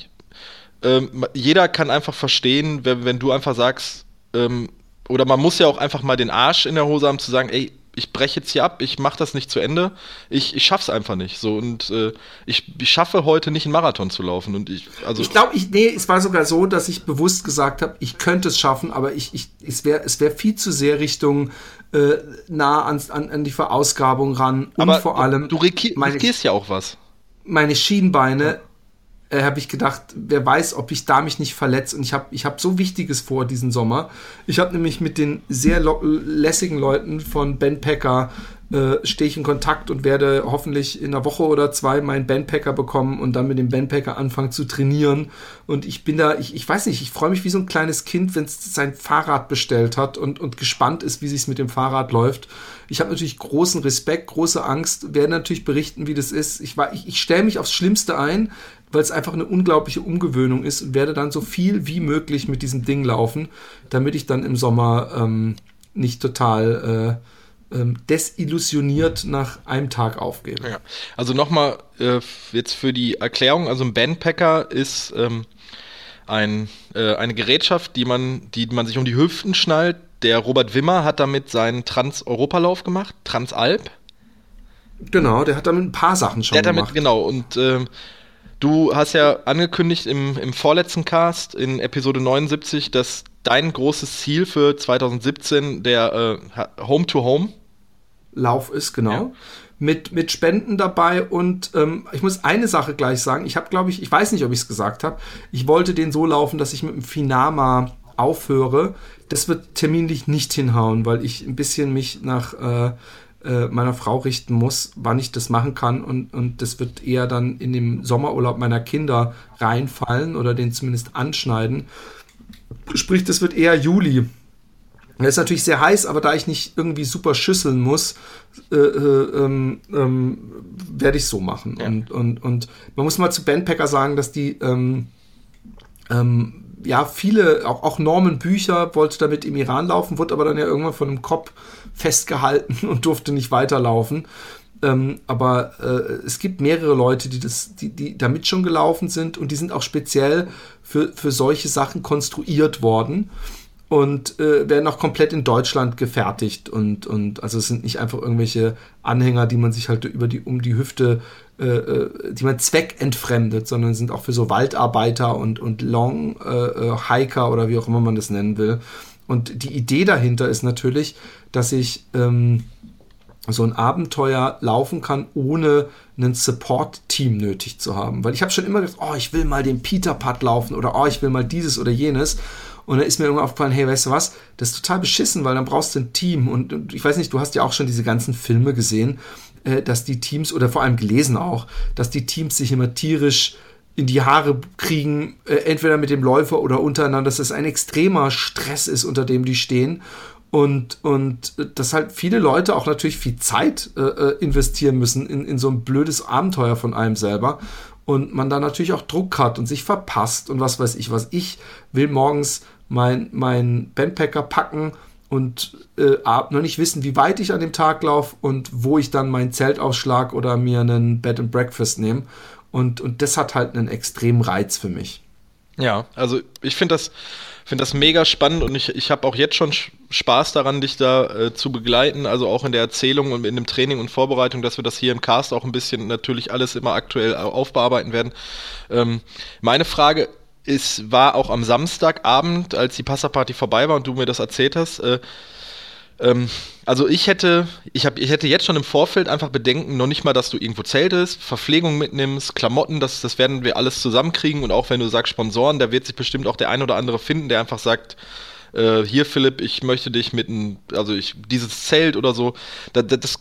ähm, jeder kann einfach verstehen, wenn, wenn du einfach sagst, ähm, oder man muss ja auch einfach mal den Arsch in der Hose haben zu sagen, ey, ich breche jetzt hier ab, ich mache das nicht zu Ende, ich, ich schaff's einfach nicht. So und äh, ich, ich schaffe heute nicht einen Marathon zu laufen. Und ich, also ich glaube, ich, nee, es war sogar so, dass ich bewusst gesagt habe, ich könnte es schaffen, aber ich, ich, es wäre es wär viel zu sehr Richtung äh, nah an, an, an die Verausgabung ran. Und aber vor allem. Du riskierst ja auch was. Meine Schienbeine. Ja äh, habe ich gedacht, wer weiß, ob ich da mich nicht verletze. Und ich habe ich hab so Wichtiges vor diesen Sommer. Ich habe nämlich mit den sehr lässigen Leuten von Ben Packer äh, stehe ich in Kontakt und werde hoffentlich in einer Woche oder zwei meinen Bandpacker bekommen und dann mit dem Bandpacker anfangen zu trainieren. Und ich bin da, ich, ich weiß nicht, ich freue mich wie so ein kleines Kind, wenn es sein Fahrrad bestellt hat und, und gespannt ist, wie sich mit dem Fahrrad läuft. Ich habe natürlich großen Respekt, große Angst, werde natürlich berichten, wie das ist. Ich, ich, ich stelle mich aufs Schlimmste ein, weil es einfach eine unglaubliche Umgewöhnung ist und werde dann so viel wie möglich mit diesem Ding laufen, damit ich dann im Sommer ähm, nicht total äh, ähm, desillusioniert nach einem Tag aufgebe. Ja. Also nochmal äh, jetzt für die Erklärung, also ein Bandpacker ist ähm, ein, äh, eine Gerätschaft, die man, die man sich um die Hüften schnallt. Der Robert Wimmer hat damit seinen Trans-Europalauf gemacht, Transalp. Genau, der hat damit ein paar Sachen schon der hat damit, Genau, und ähm, Du hast ja angekündigt im, im vorletzten Cast, in Episode 79, dass dein großes Ziel für 2017 der äh, Home-to-Home Lauf ist, genau. Ja. Mit, mit Spenden dabei und ähm, ich muss eine Sache gleich sagen. Ich habe, glaube ich, ich weiß nicht, ob ich es gesagt habe. Ich wollte den so laufen, dass ich mit dem Finama aufhöre. Das wird terminlich nicht hinhauen, weil ich ein bisschen mich nach äh, äh, meiner Frau richten muss, wann ich das machen kann. Und, und das wird eher dann in dem Sommerurlaub meiner Kinder reinfallen oder den zumindest anschneiden. Sprich, das wird eher Juli. Das ist natürlich sehr heiß, aber da ich nicht irgendwie super schüsseln muss, äh, äh, ähm, ähm, werde ich so machen. Ja. Und, und, und man muss mal zu Bandpacker sagen, dass die ähm, ähm ja viele, auch, auch Norman Bücher wollte damit im Iran laufen, wurde aber dann ja irgendwann von einem Kopf festgehalten und durfte nicht weiterlaufen. Ähm, aber äh, es gibt mehrere Leute, die, das, die, die damit schon gelaufen sind und die sind auch speziell für, für solche Sachen konstruiert worden und äh, werden auch komplett in Deutschland gefertigt und, und also es sind nicht einfach irgendwelche Anhänger, die man sich halt über die, um die Hüfte, äh, äh die man zweckentfremdet, sondern sind auch für so Waldarbeiter und, und Long-Hiker äh, äh oder wie auch immer man das nennen will. Und die Idee dahinter ist natürlich, dass ich ähm, so ein Abenteuer laufen kann, ohne ein Support-Team nötig zu haben. Weil ich habe schon immer gedacht, oh, ich will mal den Peter-Putt laufen oder oh, ich will mal dieses oder jenes. Und dann ist mir irgendwann aufgefallen, hey, weißt du was, das ist total beschissen, weil dann brauchst du ein Team. Und, ich weiß nicht, du hast ja auch schon diese ganzen Filme gesehen, äh, dass die Teams, oder vor allem gelesen auch, dass die Teams sich immer tierisch in die Haare kriegen, äh, entweder mit dem Läufer oder untereinander, dass es ein extremer Stress ist, unter dem die stehen. Und, und äh, dass halt viele Leute auch natürlich viel Zeit äh, investieren müssen in, in so ein blödes Abenteuer von einem selber. Und man da natürlich auch Druck hat und sich verpasst und was weiß ich was. Ich will morgens mein, mein Bandpacker packen und äh, noch nicht wissen, wie weit ich an dem Tag laufe und wo ich dann mein Zelt ausschlag oder mir einen Bed and Breakfast nehme Und, und das hat halt einen extremen Reiz für mich. Ja, also ich finde das, find das mega spannend und ich, ich habe auch jetzt schon Spaß daran, dich da äh, zu begleiten, also auch in der Erzählung und in dem Training und Vorbereitung, dass wir das hier im Cast auch ein bisschen natürlich alles immer aktuell aufbearbeiten werden. Ähm, meine Frage ist, war auch am Samstagabend, als die Passaparty vorbei war und du mir das erzählt hast, äh, ähm, also ich hätte, ich, hab, ich hätte jetzt schon im Vorfeld einfach Bedenken, noch nicht mal, dass du irgendwo zeltest, Verpflegung mitnimmst, Klamotten, das, das werden wir alles zusammenkriegen und auch wenn du sagst Sponsoren, da wird sich bestimmt auch der ein oder andere finden, der einfach sagt, äh, hier Philipp, ich möchte dich mit ein, also ich, dieses Zelt oder so, das, das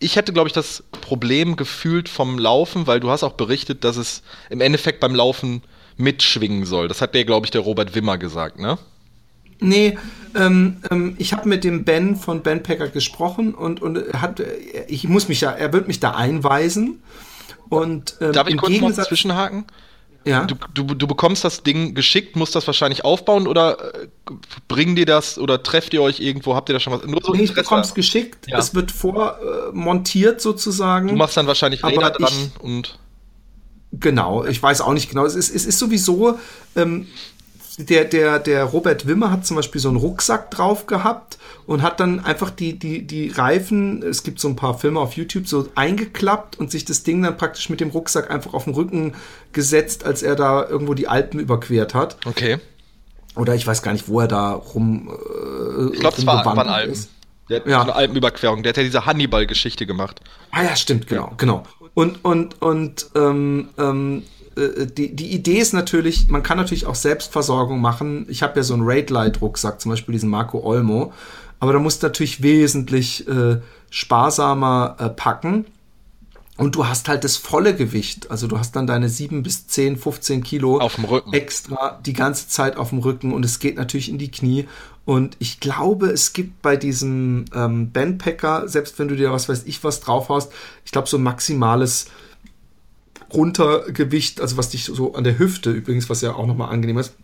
ich hätte, glaube ich, das Problem gefühlt vom Laufen, weil du hast auch berichtet, dass es im Endeffekt beim Laufen mitschwingen soll. Das hat der, glaube ich, der Robert Wimmer gesagt, ne? Nee, ähm, ähm, ich habe mit dem Ben von Ben Packer gesprochen und, und hat, ich muss mich ja, er wird mich da einweisen. Und, ähm, Darf ich kurz Gegensatz, zwischenhaken? Ja. Du, du, du, bekommst das Ding geschickt, musst das wahrscheinlich aufbauen oder äh, bringen dir das oder trefft ihr euch irgendwo? Habt ihr da schon was? Nur so nee, ich bekomm's geschickt. Ja. Es wird vormontiert äh, sozusagen. Du machst dann wahrscheinlich Räder dran ich, und. Genau, ich weiß auch nicht genau. Es ist, es ist sowieso, ähm, der, der, der Robert Wimmer hat zum Beispiel so einen Rucksack drauf gehabt und hat dann einfach die, die, die Reifen, es gibt so ein paar Filme auf YouTube, so eingeklappt und sich das Ding dann praktisch mit dem Rucksack einfach auf den Rücken gesetzt, als er da irgendwo die Alpen überquert hat. Okay. Oder ich weiß gar nicht, wo er da rum. Äh, ich glaube, es war, waren Alpen. Ist. Der hat ja. eine Alpenüberquerung. Der hat ja diese Hannibal-Geschichte gemacht. Ah ja, stimmt, genau, genau. Und, und, und ähm, ähm, äh, die, die Idee ist natürlich, man kann natürlich auch Selbstversorgung machen. Ich habe ja so einen Raid-Light-Rucksack, zum Beispiel diesen Marco Olmo. Aber da musst du natürlich wesentlich äh, sparsamer äh, packen. Und du hast halt das volle Gewicht. Also du hast dann deine 7 bis 10, 15 Kilo auf dem Rücken. extra die ganze Zeit auf dem Rücken und es geht natürlich in die Knie. Und ich glaube, es gibt bei diesem ähm, Bandpacker, selbst wenn du dir was weiß ich was drauf hast, ich glaube so ein maximales Runtergewicht, also was dich so an der Hüfte übrigens, was ja auch nochmal angenehm ist,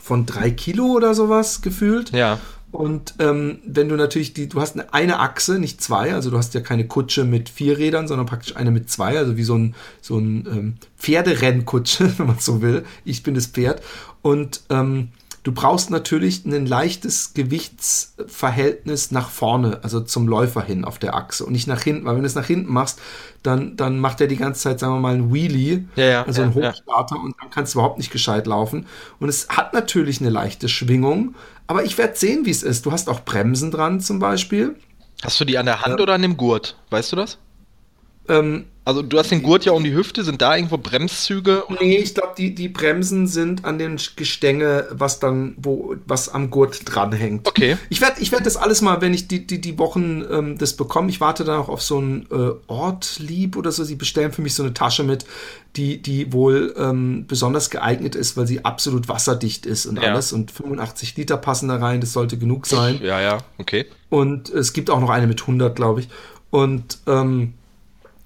von drei Kilo oder sowas gefühlt. Ja. Und ähm, wenn du natürlich die, du hast eine, eine Achse, nicht zwei, also du hast ja keine Kutsche mit vier Rädern, sondern praktisch eine mit zwei, also wie so ein, so ein ähm, Pferderennkutsche, wenn man so will. Ich bin das Pferd. Und ähm, Du brauchst natürlich ein leichtes Gewichtsverhältnis nach vorne, also zum Läufer hin auf der Achse und nicht nach hinten, weil wenn du es nach hinten machst, dann, dann macht er die ganze Zeit, sagen wir mal, ein Wheelie, ja, ja, also ein Hochstarter ja. und dann kannst du überhaupt nicht gescheit laufen. Und es hat natürlich eine leichte Schwingung, aber ich werde sehen, wie es ist. Du hast auch Bremsen dran zum Beispiel. Hast du die an der Hand oder an dem Gurt? Weißt du das? Ähm, also du hast den Gurt ja um die Hüfte, sind da irgendwo Bremszüge? Nee, ich glaube, die, die Bremsen sind an den Gestänge, was dann, wo, was am Gurt dranhängt. Okay. Ich werde ich werd das alles mal, wenn ich die, die, die Wochen ähm, das bekomme, ich warte dann auch auf so ein äh, Ortlieb oder so. Sie bestellen für mich so eine Tasche mit, die, die wohl ähm, besonders geeignet ist, weil sie absolut wasserdicht ist und ja. alles. Und 85 Liter passen da rein, das sollte genug sein. Ja, ja, okay. Und es gibt auch noch eine mit 100, glaube ich. Und ähm,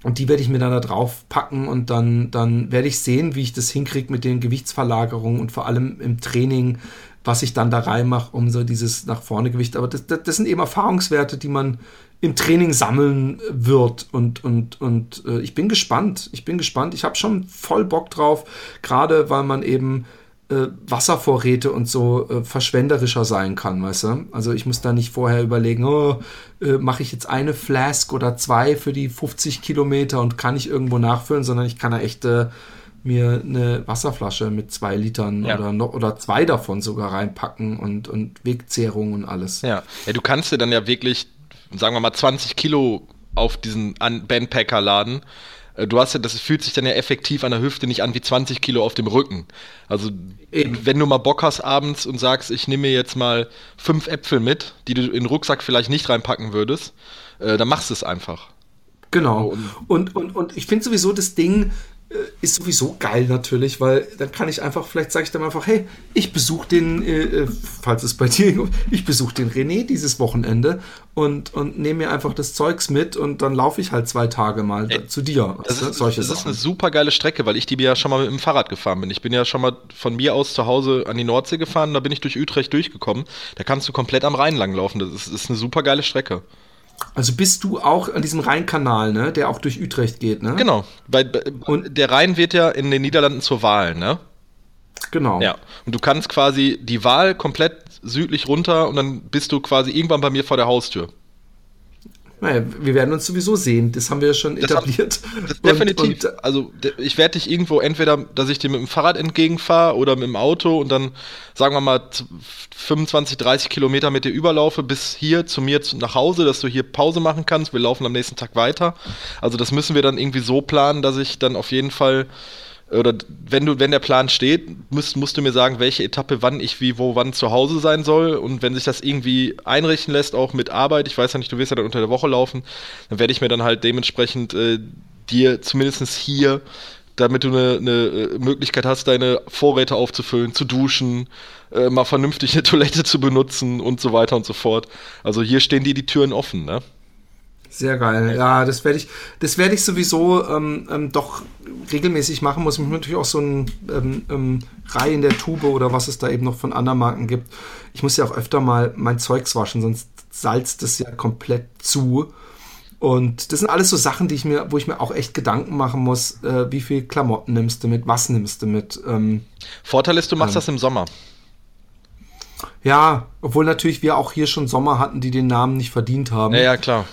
und die werde ich mir dann da drauf packen und dann, dann werde ich sehen, wie ich das hinkriege mit den Gewichtsverlagerungen und vor allem im Training, was ich dann da reinmache, um so dieses nach vorne Gewicht. Aber das, das, das sind eben Erfahrungswerte, die man im Training sammeln wird. Und, und, und äh, ich bin gespannt. Ich bin gespannt. Ich habe schon voll Bock drauf, gerade weil man eben äh, Wasservorräte und so äh, verschwenderischer sein kann, weißt du? Also ich muss da nicht vorher überlegen, oh, äh, mache ich jetzt eine Flask oder zwei für die 50 Kilometer und kann ich irgendwo nachfüllen, sondern ich kann da echt äh, mir eine Wasserflasche mit zwei Litern ja. oder noch oder zwei davon sogar reinpacken und, und Wegzehrung und alles. Ja. ja, du kannst dir dann ja wirklich, sagen wir mal, 20 Kilo auf diesen Bandpacker laden du hast ja, das fühlt sich dann ja effektiv an der Hüfte nicht an wie 20 Kilo auf dem Rücken. Also, Eben. wenn du mal Bock hast abends und sagst, ich nehme mir jetzt mal fünf Äpfel mit, die du in den Rucksack vielleicht nicht reinpacken würdest, äh, dann machst du es einfach. Genau. Und, und, und ich finde sowieso das Ding, äh, ist sowieso geil natürlich, weil dann kann ich einfach, vielleicht sage ich dann einfach, hey, ich besuche den, äh, äh falls es bei dir, ich besuche den René dieses Wochenende und, und nehme mir einfach das Zeugs mit und dann laufe ich halt zwei Tage mal Ey, zu dir. Das, ist, solche das ist eine super geile Strecke, weil ich die ja schon mal mit dem Fahrrad gefahren bin. Ich bin ja schon mal von mir aus zu Hause an die Nordsee gefahren, da bin ich durch Utrecht durchgekommen. Da kannst du komplett am Rhein langlaufen. Das ist, ist eine super geile Strecke. Also bist du auch an diesem Rheinkanal, ne, der auch durch Utrecht geht, ne? Genau. Weil, und der Rhein wird ja in den Niederlanden zur Wahl, ne? Genau. Ja. Und du kannst quasi die Wahl komplett südlich runter und dann bist du quasi irgendwann bei mir vor der Haustür. Naja, wir werden uns sowieso sehen. Das haben wir ja schon das etabliert. Haben, definitiv. Und, und, also ich werde dich irgendwo entweder, dass ich dir mit dem Fahrrad entgegenfahre oder mit dem Auto und dann, sagen wir mal, 25, 30 Kilometer mit dir überlaufe bis hier zu mir nach Hause, dass du hier Pause machen kannst. Wir laufen am nächsten Tag weiter. Also das müssen wir dann irgendwie so planen, dass ich dann auf jeden Fall oder wenn du, wenn der Plan steht, musst, musst du mir sagen, welche Etappe wann ich wie, wo, wann zu Hause sein soll. Und wenn sich das irgendwie einrichten lässt, auch mit Arbeit, ich weiß ja nicht, du wirst ja dann unter der Woche laufen, dann werde ich mir dann halt dementsprechend äh, dir zumindest hier, damit du eine, eine äh, Möglichkeit hast, deine Vorräte aufzufüllen, zu duschen, äh, mal vernünftig eine Toilette zu benutzen und so weiter und so fort. Also hier stehen dir die Türen offen, ne? Sehr geil. Ja, das werde ich, das werde ich sowieso ähm, ähm, doch regelmäßig machen. Muss ich natürlich auch so ein ähm, ähm, Reihe in der Tube oder was es da eben noch von anderen Marken gibt. Ich muss ja auch öfter mal mein Zeugs waschen, sonst salzt es ja komplett zu. Und das sind alles so Sachen, die ich mir, wo ich mir auch echt Gedanken machen muss, äh, wie viel Klamotten nimmst du mit, was nimmst du mit. Ähm, Vorteil ist, du machst ähm, das im Sommer. Ja, obwohl natürlich wir auch hier schon Sommer hatten, die den Namen nicht verdient haben. Ja, ja, klar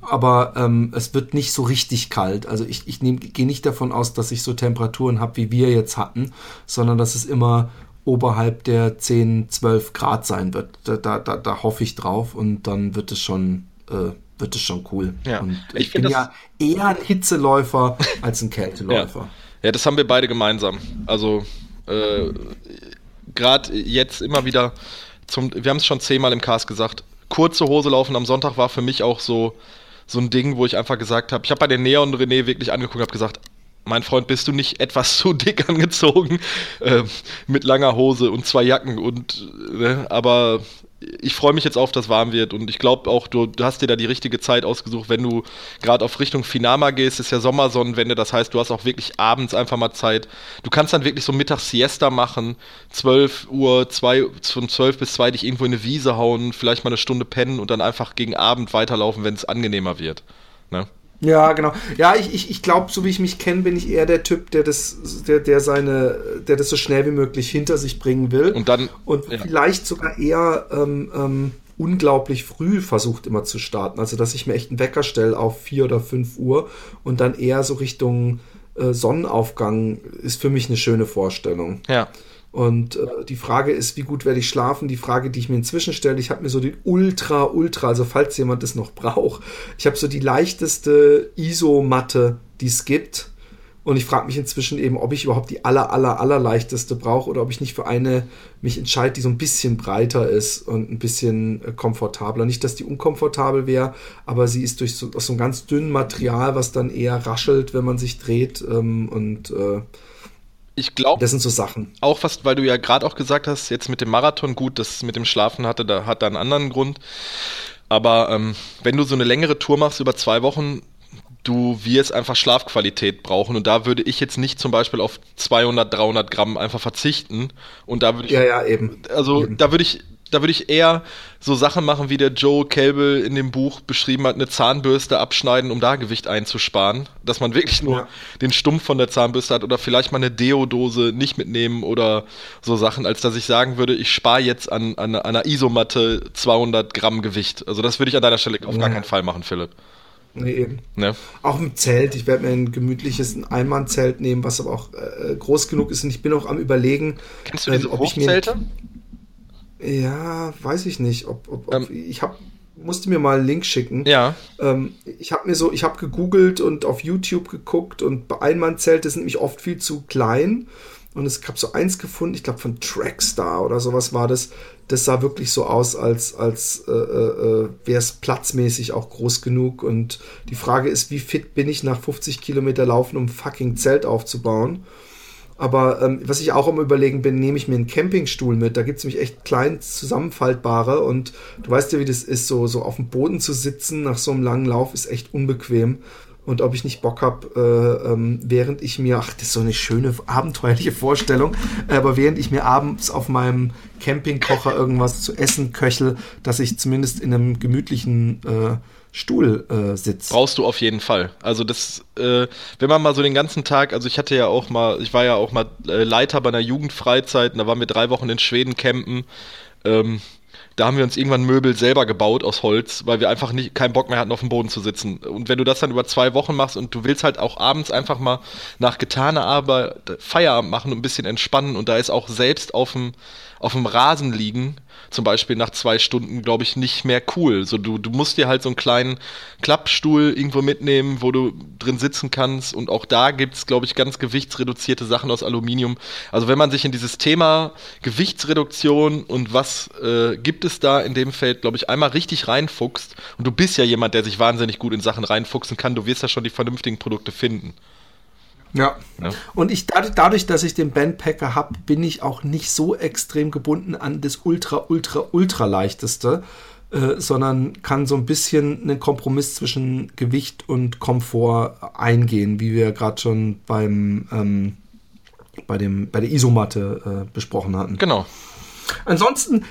aber ähm, es wird nicht so richtig kalt. Also ich, ich gehe nicht davon aus, dass ich so Temperaturen habe, wie wir jetzt hatten, sondern dass es immer oberhalb der 10, 12 Grad sein wird. Da, da, da, da hoffe ich drauf und dann wird es schon, äh, wird es schon cool. Ja. Und ich, ich bin ja eher ein Hitzeläufer als ein Kälteläufer. Ja. ja, das haben wir beide gemeinsam. Also äh, gerade jetzt immer wieder zum, wir haben es schon zehnmal im Cast gesagt, kurze Hose laufen am Sonntag war für mich auch so, so ein Ding, wo ich einfach gesagt habe, ich habe bei den Neon René wirklich angeguckt und habe gesagt, mein Freund, bist du nicht etwas zu dick angezogen äh, mit langer Hose und zwei Jacken und ne, aber ich freue mich jetzt auf, dass warm wird und ich glaube auch, du, du, hast dir da die richtige Zeit ausgesucht, wenn du gerade auf Richtung Finama gehst, ist ja Sommersonnenwende, das heißt, du hast auch wirklich abends einfach mal Zeit. Du kannst dann wirklich so mittags Siesta machen, 12 Uhr, 2, von 12 bis 2 dich irgendwo in eine Wiese hauen, vielleicht mal eine Stunde pennen und dann einfach gegen Abend weiterlaufen, wenn es angenehmer wird. Ne? Ja, genau. Ja, ich, ich, ich glaube, so wie ich mich kenne, bin ich eher der Typ, der das, der, der seine, der das so schnell wie möglich hinter sich bringen will. Und dann. Und ja. vielleicht sogar eher ähm, ähm, unglaublich früh versucht immer zu starten. Also dass ich mir echt einen Wecker stelle auf vier oder fünf Uhr und dann eher so Richtung äh, Sonnenaufgang ist für mich eine schöne Vorstellung. Ja. Und äh, die Frage ist, wie gut werde ich schlafen? Die Frage, die ich mir inzwischen stelle, ich habe mir so die Ultra, Ultra, also falls jemand das noch braucht, ich habe so die leichteste ISO-Matte, die es gibt. Und ich frage mich inzwischen eben, ob ich überhaupt die aller, aller, aller leichteste brauche oder ob ich nicht für eine mich entscheide, die so ein bisschen breiter ist und ein bisschen äh, komfortabler. Nicht, dass die unkomfortabel wäre, aber sie ist durch so, aus so einem ganz dünnen Material, was dann eher raschelt, wenn man sich dreht. Ähm, und äh, ich glaube. Das sind so Sachen. Auch was, weil du ja gerade auch gesagt hast, jetzt mit dem Marathon, gut, das mit dem Schlafen hatte, da hat da einen anderen Grund. Aber ähm, wenn du so eine längere Tour machst über zwei Wochen, du wirst einfach Schlafqualität brauchen und da würde ich jetzt nicht zum Beispiel auf 200, 300 Gramm einfach verzichten und da würde ich ja ja eben also eben. da würde ich da würde ich eher so Sachen machen, wie der Joe Kelbel in dem Buch beschrieben hat, eine Zahnbürste abschneiden, um da Gewicht einzusparen. Dass man wirklich nur ja. den Stumpf von der Zahnbürste hat oder vielleicht mal eine Deodose nicht mitnehmen oder so Sachen, als dass ich sagen würde, ich spare jetzt an, an, an, einer Isomatte 200 Gramm Gewicht. Also das würde ich an deiner Stelle auf ja. gar keinen Fall machen, Philipp. Nee, eben. Ne? Auch im Zelt. Ich werde mir ein gemütliches Einmannzelt nehmen, was aber auch äh, groß genug ist. Und ich bin auch am überlegen, Kennst du diese ähm, ob Hochzelte? Ich mir ja, weiß ich nicht. Ob, ob, ob ähm, ich habe musste mir mal einen Link schicken. Ja. Ähm, ich habe mir so, ich habe gegoogelt und auf YouTube geguckt und bei Einmannzelte sind nämlich oft viel zu klein. Und es gab so eins gefunden, ich glaube von Trackstar oder sowas war das. Das sah wirklich so aus, als, als äh, äh, wäre es platzmäßig auch groß genug. Und die Frage ist, wie fit bin ich nach 50 Kilometer Laufen, um fucking Zelt aufzubauen? Aber ähm, was ich auch am überlegen bin, nehme ich mir einen Campingstuhl mit. Da gibt es nämlich echt klein zusammenfaltbare und du weißt ja, wie das ist, so, so auf dem Boden zu sitzen nach so einem langen Lauf ist echt unbequem. und ob ich nicht Bock habe, äh, ähm, während ich mir, ach, das ist so eine schöne, abenteuerliche Vorstellung, aber während ich mir abends auf meinem Campingkocher irgendwas zu essen köchel, dass ich zumindest in einem gemütlichen äh, Stuhl äh, sitzt. Brauchst du auf jeden Fall. Also das, äh, wenn man mal so den ganzen Tag, also ich hatte ja auch mal, ich war ja auch mal äh, Leiter bei einer Jugendfreizeit, und da waren wir drei Wochen in Schweden campen. Ähm, da haben wir uns irgendwann Möbel selber gebaut aus Holz, weil wir einfach nicht keinen Bock mehr hatten, auf dem Boden zu sitzen. Und wenn du das dann über zwei Wochen machst und du willst halt auch abends einfach mal nach getaner Arbeit Feierabend machen und ein bisschen entspannen und da ist auch selbst auf dem, auf dem Rasen liegen, zum Beispiel nach zwei Stunden, glaube ich, nicht mehr cool. So, du, du musst dir halt so einen kleinen Klappstuhl irgendwo mitnehmen, wo du drin sitzen kannst. Und auch da gibt es, glaube ich, ganz gewichtsreduzierte Sachen aus Aluminium. Also wenn man sich in dieses Thema Gewichtsreduktion und was äh, gibt es da in dem Feld, glaube ich, einmal richtig reinfuchst. Und du bist ja jemand, der sich wahnsinnig gut in Sachen reinfuchsen kann. Du wirst ja schon die vernünftigen Produkte finden. Ja. ja. Und ich dadurch, dass ich den Bandpacker habe, bin ich auch nicht so extrem gebunden an das ultra, ultra, ultra leichteste, äh, sondern kann so ein bisschen einen Kompromiss zwischen Gewicht und Komfort eingehen, wie wir gerade schon beim ähm, bei dem bei der Isomatte äh, besprochen hatten. Genau. Ansonsten,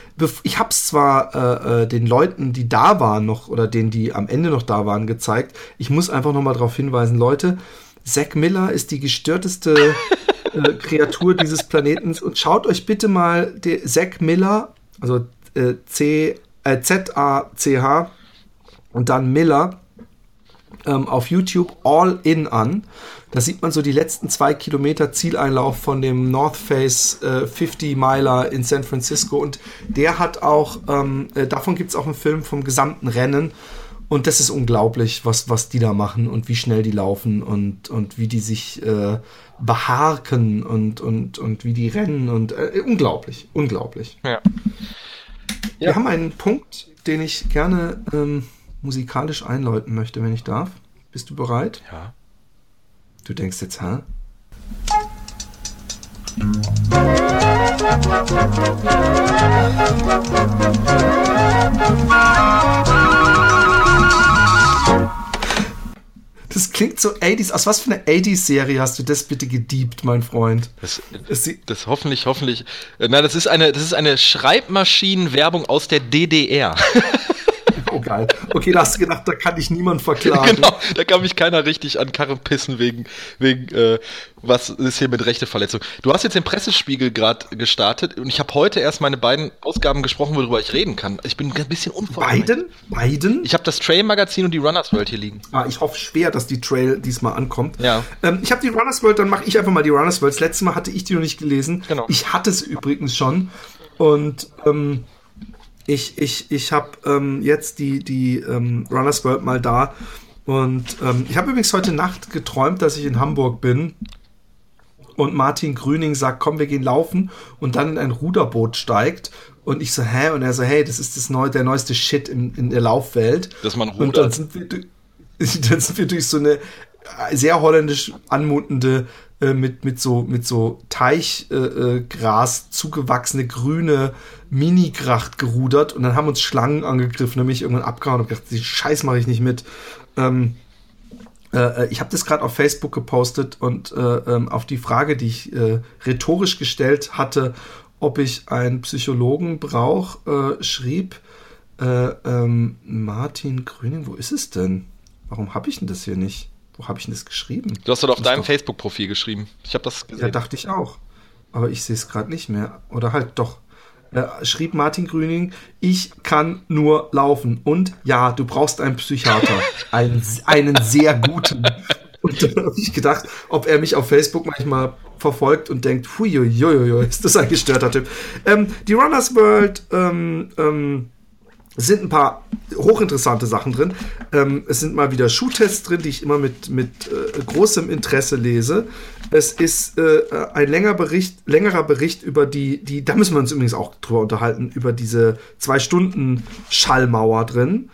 ich habe es zwar äh, äh, den Leuten, die da waren, noch oder denen, die am Ende noch da waren, gezeigt. Ich muss einfach noch mal darauf hinweisen, Leute Zack Miller ist die gestörteste äh, Kreatur dieses Planetens. Und schaut euch bitte mal Zack Miller, also äh, C, äh, Z-A-C-H und dann Miller ähm, auf YouTube All In an. Da sieht man so die letzten zwei Kilometer Zieleinlauf von dem North Face äh, 50 Miler in San Francisco. Und der hat auch, ähm, äh, davon gibt es auch einen Film vom gesamten Rennen. Und das ist unglaublich, was, was die da machen und wie schnell die laufen und, und wie die sich äh, beharken und, und, und wie die rennen und äh, unglaublich, unglaublich. Ja. Wir haben einen Punkt, den ich gerne ähm, musikalisch einläuten möchte, wenn ich darf. Bist du bereit? Ja. Du denkst jetzt, hä? Das klingt so 80s. Aus was für einer 80s-Serie hast du das bitte gediebt, mein Freund? Das, das, das hoffentlich, hoffentlich. Äh, nein, das ist eine, das ist eine Schreibmaschinenwerbung aus der DDR. Okay, da hast du gedacht, da kann ich niemand verklagen. Genau, da kann mich keiner richtig an Karren pissen wegen, wegen äh, was ist hier mit Rechteverletzung. Du hast jetzt den Pressespiegel gerade gestartet und ich habe heute erst meine beiden Ausgaben gesprochen, worüber ich reden kann. Ich bin ein bisschen unvorbereitet. Beiden? Beiden? Ich habe das Trail-Magazin und die Runners World hier liegen. Ah, ich hoffe schwer, dass die Trail diesmal ankommt. Ja. Ähm, ich habe die Runners World, dann mache ich einfach mal die Runners World. Das letzte Mal hatte ich die noch nicht gelesen. Genau. Ich hatte es übrigens schon. Und ähm, ich, ich, ich habe ähm, jetzt die, die ähm, Runners World mal da. Und ähm, ich habe übrigens heute Nacht geträumt, dass ich in Hamburg bin. Und Martin Grüning sagt, komm, wir gehen laufen. Und dann in ein Ruderboot steigt. Und ich so, hä? Und er so, hey, das ist das neu, der neueste Shit in, in der Laufwelt. Dass man rudert. Und dann sind, wir, dann sind wir durch so eine sehr holländisch anmutende äh, mit, mit so, mit so Teichgras äh, äh zugewachsene grüne Mini-Gracht gerudert und dann haben uns Schlangen angegriffen, nämlich irgendwann abgehauen und gedacht, die Scheiß mache ich nicht mit. Ähm, äh, äh ich habe das gerade auf Facebook gepostet und äh, ähm, auf die Frage, die ich rhetorisch gestellt hatte, ob ich einen Psychologen brauche, schrieb ähm, Martin Grüning, wo ist es denn? Warum habe ich denn das hier nicht? Wo habe ich denn das geschrieben? Du hast doch auf deinem Facebook-Profil geschrieben. Ich habe das gesehen. Ja, dachte ich auch. Aber ich sehe es gerade nicht mehr. Oder halt doch. Da schrieb Martin Grüning, ich kann nur laufen. Und ja, du brauchst einen Psychiater. einen, einen sehr guten. Und dann habe ich gedacht, ob er mich auf Facebook manchmal verfolgt und denkt, huiuiuiui, ist das ein gestörter Typ. Ähm, die Runners World ähm, ähm, sind ein paar hochinteressante Sachen drin. Ähm, es sind mal wieder Schuhtests drin, die ich immer mit, mit äh, großem Interesse lese. Es ist äh, ein länger Bericht, längerer Bericht über die, die, da müssen wir uns übrigens auch drüber unterhalten, über diese zwei Stunden Schallmauer drin.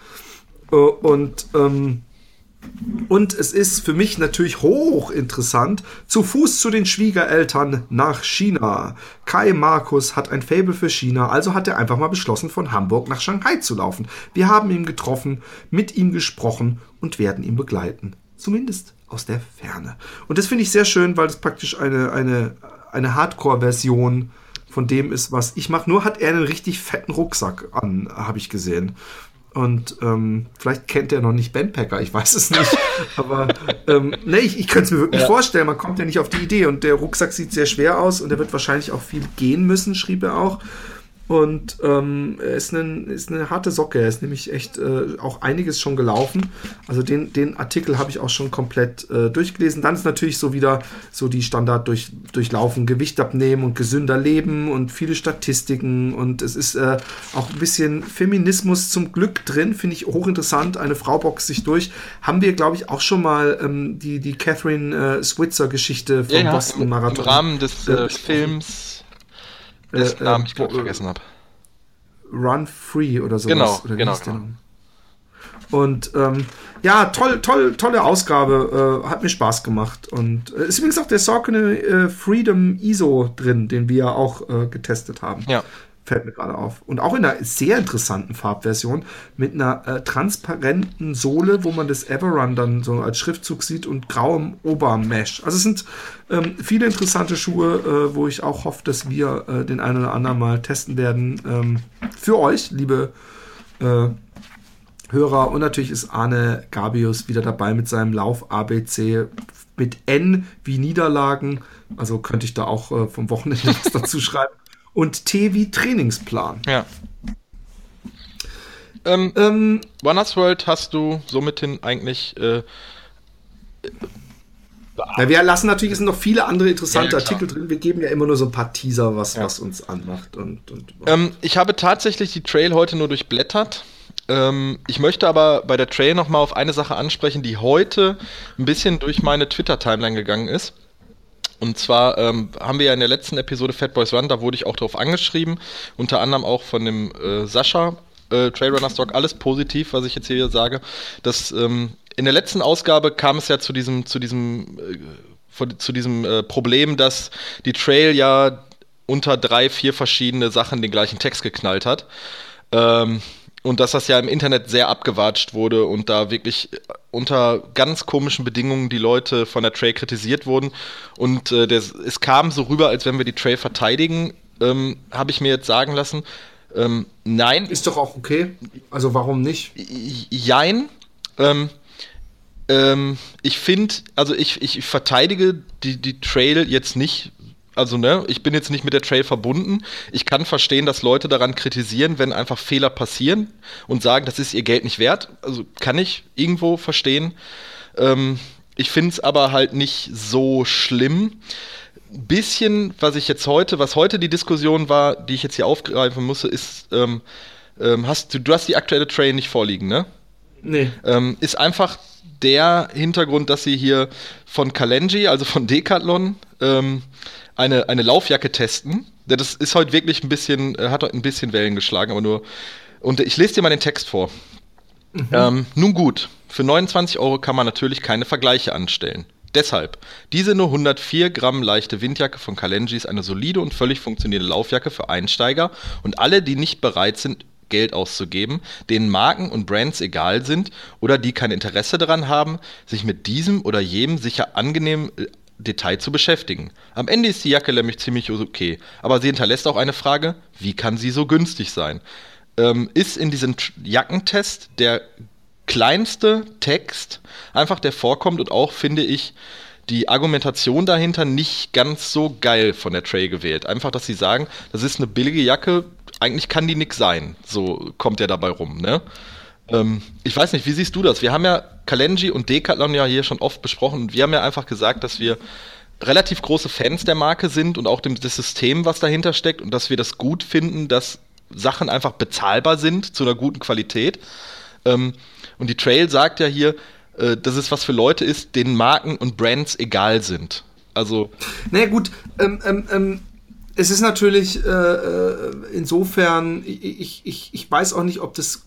Äh, und ähm, und es ist für mich natürlich hochinteressant, zu Fuß zu den Schwiegereltern nach China. Kai Markus hat ein Faible für China, also hat er einfach mal beschlossen, von Hamburg nach Shanghai zu laufen. Wir haben ihn getroffen, mit ihm gesprochen und werden ihn begleiten zumindest aus der Ferne. Und das finde ich sehr schön, weil es praktisch eine, eine, eine Hardcore-Version von dem ist, was ich mache. Nur hat er einen richtig fetten Rucksack an, habe ich gesehen. Und ähm, vielleicht kennt er noch nicht Bandpacker, ich weiß es nicht. Aber ähm, nee, ich, ich könnte es mir wirklich ja. vorstellen, man kommt ja nicht auf die Idee. Und der Rucksack sieht sehr schwer aus und er wird wahrscheinlich auch viel gehen müssen, schrieb er auch. Und ähm, er ist, ein, ist eine harte Socke. Er ist nämlich echt äh, auch einiges schon gelaufen. Also den, den Artikel habe ich auch schon komplett äh, durchgelesen. Dann ist natürlich so wieder so die Standard durch, durchlaufen, Gewicht abnehmen und gesünder leben und viele Statistiken. Und es ist äh, auch ein bisschen Feminismus zum Glück drin. Finde ich hochinteressant. Eine Frau boxt sich durch. Haben wir, glaube ich, auch schon mal ähm, die, die Catherine äh, Switzer-Geschichte vom ja, Boston Marathon. Im Rahmen des äh, Films dessen äh, Namen ich gerade vergessen habe. Run Free oder so. Genau, oder genau. genau. Und ähm, ja, toll, toll, tolle Ausgabe. Äh, hat mir Spaß gemacht. Und äh, ist übrigens auch der Saucony äh, Freedom ISO drin, den wir auch äh, getestet haben. Ja. Fällt mir gerade auf. Und auch in einer sehr interessanten Farbversion mit einer äh, transparenten Sohle, wo man das Everrun dann so als Schriftzug sieht und grauem Obermesh. Also es sind ähm, viele interessante Schuhe, äh, wo ich auch hoffe, dass wir äh, den einen oder anderen mal testen werden. Ähm, für euch, liebe äh, Hörer. Und natürlich ist Arne Gabius wieder dabei mit seinem Lauf ABC mit N wie Niederlagen. Also könnte ich da auch äh, vom Wochenende was dazu schreiben und T wie Trainingsplan. Ja. Ähm, ähm, Runners World hast du sommithin eigentlich. Äh, ja, wir lassen natürlich, es sind noch viele andere interessante ja, Artikel drin. Wir geben ja immer nur so ein paar Teaser, was, ja. was uns anmacht. Und, und ähm, ich habe tatsächlich die Trail heute nur durchblättert. Ähm, ich möchte aber bei der Trail nochmal auf eine Sache ansprechen, die heute ein bisschen durch meine Twitter-Timeline gegangen ist. Und zwar ähm, haben wir ja in der letzten Episode Fat Boys Run, da wurde ich auch darauf angeschrieben, unter anderem auch von dem äh, Sascha, äh, Trailrunner Stock, alles positiv, was ich jetzt hier sage. Das, ähm, in der letzten Ausgabe kam es ja zu diesem, zu diesem, äh, zu diesem äh, Problem, dass die Trail ja unter drei, vier verschiedene Sachen den gleichen Text geknallt hat. Ähm, und dass das ja im Internet sehr abgewatscht wurde und da wirklich unter ganz komischen Bedingungen die Leute von der Trail kritisiert wurden. Und äh, das, es kam so rüber, als wenn wir die Trail verteidigen, ähm, habe ich mir jetzt sagen lassen. Ähm, nein. Ist doch auch okay. Also warum nicht? Jein. Ähm, ähm, ich finde, also ich, ich verteidige die, die Trail jetzt nicht also ne, ich bin jetzt nicht mit der Trail verbunden. Ich kann verstehen, dass Leute daran kritisieren, wenn einfach Fehler passieren und sagen, das ist ihr Geld nicht wert. Also kann ich irgendwo verstehen. Ähm, ich finde es aber halt nicht so schlimm. Bisschen, was ich jetzt heute, was heute die Diskussion war, die ich jetzt hier aufgreifen musste, ist, ähm, ähm, hast du, du hast die aktuelle Trail nicht vorliegen, ne? Nee. Ähm, ist einfach der Hintergrund, dass sie hier von Kalenji, also von Decathlon, ähm, eine, eine Laufjacke testen. Das ist heute wirklich ein bisschen, äh, hat heute ein bisschen Wellen geschlagen, aber nur. Und ich lese dir mal den Text vor. Mhm. Ähm, nun gut, für 29 Euro kann man natürlich keine Vergleiche anstellen. Deshalb, diese nur 104 Gramm leichte Windjacke von Kalenji ist eine solide und völlig funktionierende Laufjacke für Einsteiger und alle, die nicht bereit sind, Geld auszugeben, denen Marken und Brands egal sind oder die kein Interesse daran haben, sich mit diesem oder jenem sicher angenehm äh, Detail zu beschäftigen. Am Ende ist die Jacke nämlich ziemlich okay, aber sie hinterlässt auch eine Frage, wie kann sie so günstig sein? Ähm, ist in diesem Jackentest der kleinste Text einfach der vorkommt und auch finde ich die Argumentation dahinter nicht ganz so geil von der Tray gewählt. Einfach, dass sie sagen, das ist eine billige Jacke, eigentlich kann die nix sein. So kommt der dabei rum, ne? Ähm, ich weiß nicht, wie siehst du das? Wir haben ja Kalenji und Decathlon ja hier schon oft besprochen und wir haben ja einfach gesagt, dass wir relativ große Fans der Marke sind und auch dem, des Systems, was dahinter steckt und dass wir das gut finden, dass Sachen einfach bezahlbar sind zu einer guten Qualität. Ähm, und die Trail sagt ja hier, äh, dass es was für Leute ist, denen Marken und Brands egal sind. Also. Naja, gut, ähm, ähm, ähm es ist natürlich äh, äh insofern, ich, ich, ich weiß auch nicht, ob das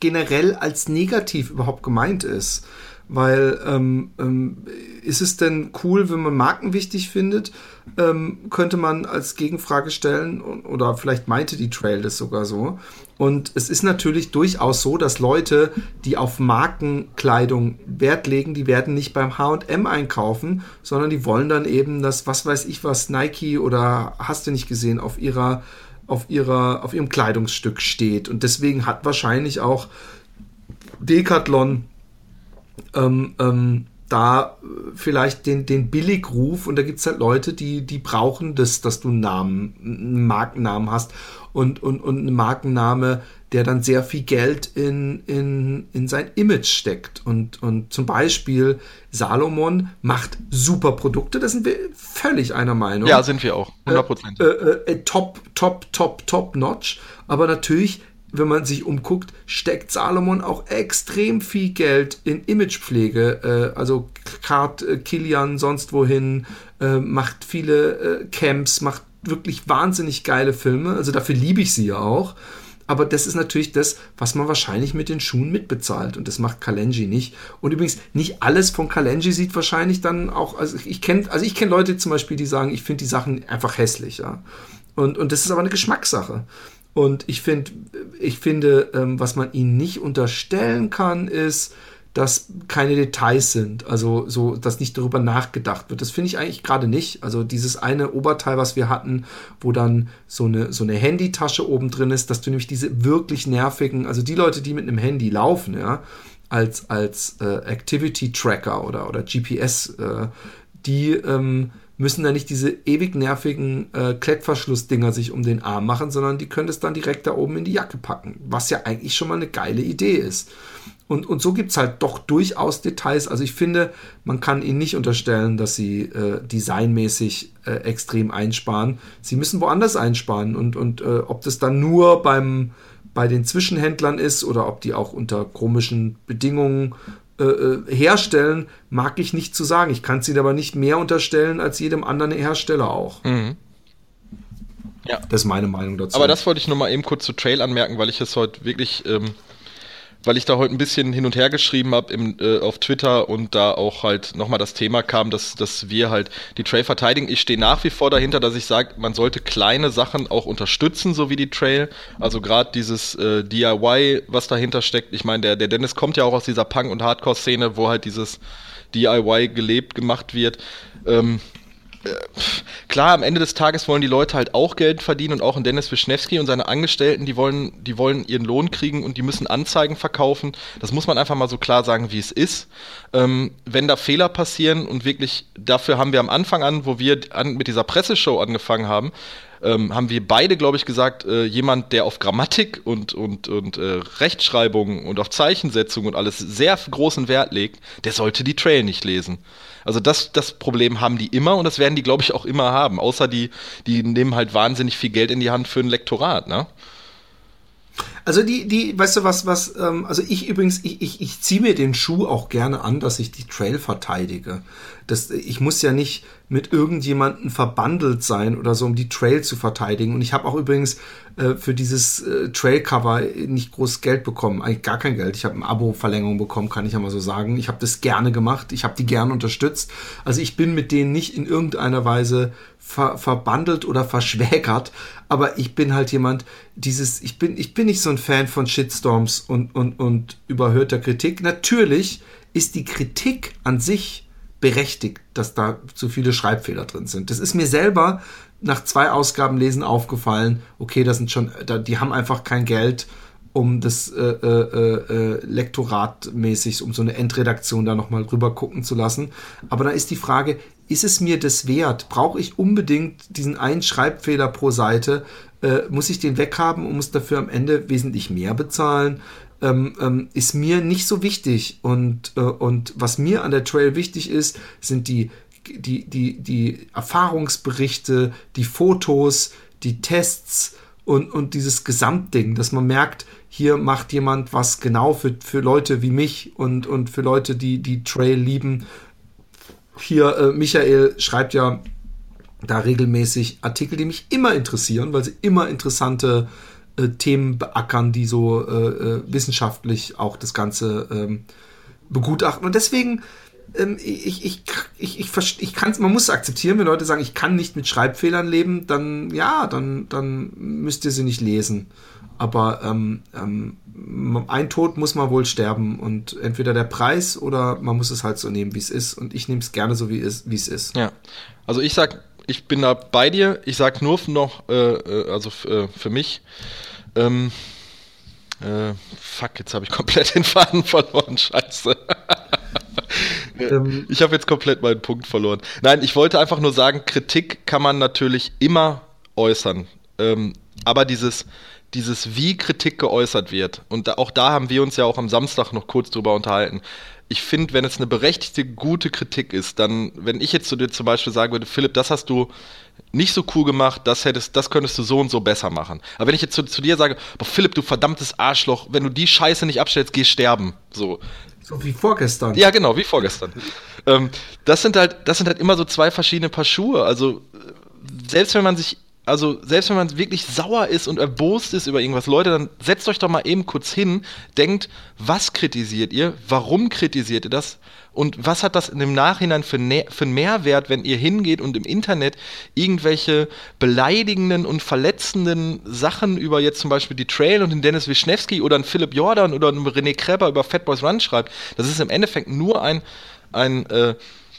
generell als negativ überhaupt gemeint ist. weil ähm, ähm, ist es denn cool, wenn man Marken wichtig findet? Ähm, könnte man als Gegenfrage stellen, oder vielleicht meinte die Trail das sogar so. Und es ist natürlich durchaus so, dass Leute, die auf Markenkleidung Wert legen, die werden nicht beim HM einkaufen, sondern die wollen dann eben das, was weiß ich was, Nike oder hast du nicht gesehen, auf ihrer, auf ihrer, auf ihrem Kleidungsstück steht. Und deswegen hat wahrscheinlich auch Decathlon ähm, ähm, da vielleicht den, den Billigruf und da gibt es halt Leute, die, die brauchen das, dass du einen Namen, einen Markennamen hast und, und, und einen Markenname, der dann sehr viel Geld in, in, in sein Image steckt. Und, und zum Beispiel Salomon macht super Produkte, da sind wir völlig einer Meinung. Ja, sind wir auch, 100% Äh, äh, äh, top, top, top, top notch. Aber natürlich wenn man sich umguckt, steckt Salomon auch extrem viel Geld in Imagepflege. Äh, also Kart, äh, Kilian, sonst wohin, äh, macht viele äh, Camps, macht wirklich wahnsinnig geile Filme. Also dafür liebe ich sie ja auch. Aber das ist natürlich das, was man wahrscheinlich mit den Schuhen mitbezahlt. Und das macht Kalenji nicht. Und übrigens, nicht alles von Kalenji sieht wahrscheinlich dann auch, also ich kenne, also ich kenne Leute zum Beispiel, die sagen, ich finde die Sachen einfach hässlich, ja. Und, und das ist aber eine Geschmackssache. Und ich finde, ich finde, ähm, was man ihnen nicht unterstellen kann, ist, dass keine Details sind, also so, dass nicht darüber nachgedacht wird. Das finde ich eigentlich gerade nicht. Also dieses eine Oberteil, was wir hatten, wo dann so eine, so eine Handytasche oben drin ist, dass du nämlich diese wirklich nervigen, also die Leute, die mit einem Handy laufen, ja, als, als äh, Activity Tracker oder, oder GPS, äh, die ähm, müssen da nicht diese ewig nervigen äh, Klettverschlussdinger sich um den Arm machen, sondern die können es dann direkt da oben in die Jacke packen, was ja eigentlich schon mal eine geile Idee ist. Und, und so gibt es halt doch durchaus Details. Also ich finde, man kann ihnen nicht unterstellen, dass sie äh, designmäßig äh, extrem einsparen. Sie müssen woanders einsparen. Und, und äh, ob das dann nur beim, bei den Zwischenhändlern ist oder ob die auch unter komischen Bedingungen äh, äh, herstellen, mag ich nicht zu sagen. Ich kann es ihnen aber nicht mehr unterstellen als jedem anderen Hersteller auch. Mhm. Ja. Das ist meine Meinung dazu. Aber das wollte ich nur mal eben kurz zu Trail anmerken, weil ich es heute wirklich ähm, weil ich da heute ein bisschen hin und her geschrieben habe äh, auf Twitter und da auch halt nochmal das Thema kam, dass, dass wir halt die Trail verteidigen. Ich stehe nach wie vor dahinter, dass ich sage, man sollte kleine Sachen auch unterstützen, so wie die Trail. Also gerade dieses äh, DIY, was dahinter steckt. Ich meine, der, der Dennis kommt ja auch aus dieser Punk- und Hardcore-Szene, wo halt dieses DIY gelebt gemacht wird. Ähm, klar, am Ende des Tages wollen die Leute halt auch Geld verdienen und auch in Dennis Wischnewski und seine Angestellten, die wollen, die wollen ihren Lohn kriegen und die müssen Anzeigen verkaufen. Das muss man einfach mal so klar sagen, wie es ist. Ähm, wenn da Fehler passieren und wirklich, dafür haben wir am Anfang an, wo wir an, mit dieser Presseshow angefangen haben, ähm, haben wir beide, glaube ich, gesagt, äh, jemand, der auf Grammatik und, und, und äh, Rechtschreibung und auf Zeichensetzung und alles sehr großen Wert legt, der sollte die Trail nicht lesen. Also das, das Problem haben die immer und das werden die, glaube ich, auch immer haben. Außer die, die nehmen halt wahnsinnig viel Geld in die Hand für ein Lektorat, ne? Also die, die, weißt du was, was, ähm, also ich übrigens, ich, ich, ich ziehe mir den Schuh auch gerne an, dass ich die Trail verteidige. Das, ich muss ja nicht mit irgendjemandem verbandelt sein oder so, um die Trail zu verteidigen. Und ich habe auch übrigens äh, für dieses äh, Trail-Cover nicht groß Geld bekommen, eigentlich gar kein Geld. Ich habe eine Abo-Verlängerung bekommen, kann ich ja mal so sagen. Ich habe das gerne gemacht, ich habe die gerne unterstützt. Also ich bin mit denen nicht in irgendeiner Weise ver verbandelt oder verschwägert, aber ich bin halt jemand, dieses, ich bin, ich bin nicht so ein Fan von Shitstorms und, und, und überhörter Kritik. Natürlich ist die Kritik an sich berechtigt, dass da zu viele Schreibfehler drin sind. Das ist mir selber nach zwei Ausgaben lesen aufgefallen. Okay, das sind schon, die haben einfach kein Geld, um das äh, äh, äh, lektoratmäßig, um so eine Endredaktion da nochmal drüber gucken zu lassen. Aber da ist die Frage, ist es mir das wert? Brauche ich unbedingt diesen einen Schreibfehler pro Seite? Äh, muss ich den weghaben und muss dafür am Ende wesentlich mehr bezahlen? Ähm, ähm, ist mir nicht so wichtig. Und, äh, und was mir an der Trail wichtig ist, sind die, die, die, die Erfahrungsberichte, die Fotos, die Tests und, und dieses Gesamtding, dass man merkt, hier macht jemand was genau für, für Leute wie mich und, und für Leute, die die Trail lieben. Hier, äh, Michael schreibt ja da regelmäßig Artikel, die mich immer interessieren, weil sie immer interessante äh, Themen beackern, die so äh, äh, wissenschaftlich auch das Ganze ähm, begutachten. Und deswegen, ähm, ich, ich, ich, ich, ich, ich kann man muss akzeptieren, wenn Leute sagen, ich kann nicht mit Schreibfehlern leben, dann ja, dann, dann müsst ihr sie nicht lesen. Aber ähm, ähm, ein Tod muss man wohl sterben und entweder der Preis oder man muss es halt so nehmen, wie es ist. Und ich nehme es gerne so, wie es, wie es ist. Ja, also ich sag, ich bin da bei dir. Ich sag nur noch, äh, äh also äh, für mich, ähm, äh, fuck, jetzt habe ich komplett den Faden verloren. Scheiße. Ähm. ich habe jetzt komplett meinen Punkt verloren. Nein, ich wollte einfach nur sagen, Kritik kann man natürlich immer äußern. Ähm, aber dieses, dieses, wie Kritik geäußert wird, und da, auch da haben wir uns ja auch am Samstag noch kurz drüber unterhalten. Ich finde, wenn es eine berechtigte, gute Kritik ist, dann, wenn ich jetzt zu dir zum Beispiel sagen würde, Philipp, das hast du nicht so cool gemacht, das hättest, das könntest du so und so besser machen. Aber wenn ich jetzt zu, zu dir sage, boah, Philipp, du verdammtes Arschloch, wenn du die Scheiße nicht abstellst, geh sterben. So. So wie vorgestern. Ja, genau, wie vorgestern. ähm, das sind halt, das sind halt immer so zwei verschiedene Paar Schuhe. Also, selbst wenn man sich also selbst wenn man wirklich sauer ist und erbost ist über irgendwas, Leute, dann setzt euch doch mal eben kurz hin, denkt, was kritisiert ihr, warum kritisiert ihr das und was hat das im Nachhinein für, für einen Mehrwert, wenn ihr hingeht und im Internet irgendwelche beleidigenden und verletzenden Sachen über jetzt zum Beispiel die Trail und den Dennis Wischnewski oder einen Philipp Jordan oder einen René Kreber über Fat Boys Run schreibt. Das ist im Endeffekt nur ein, ein, äh,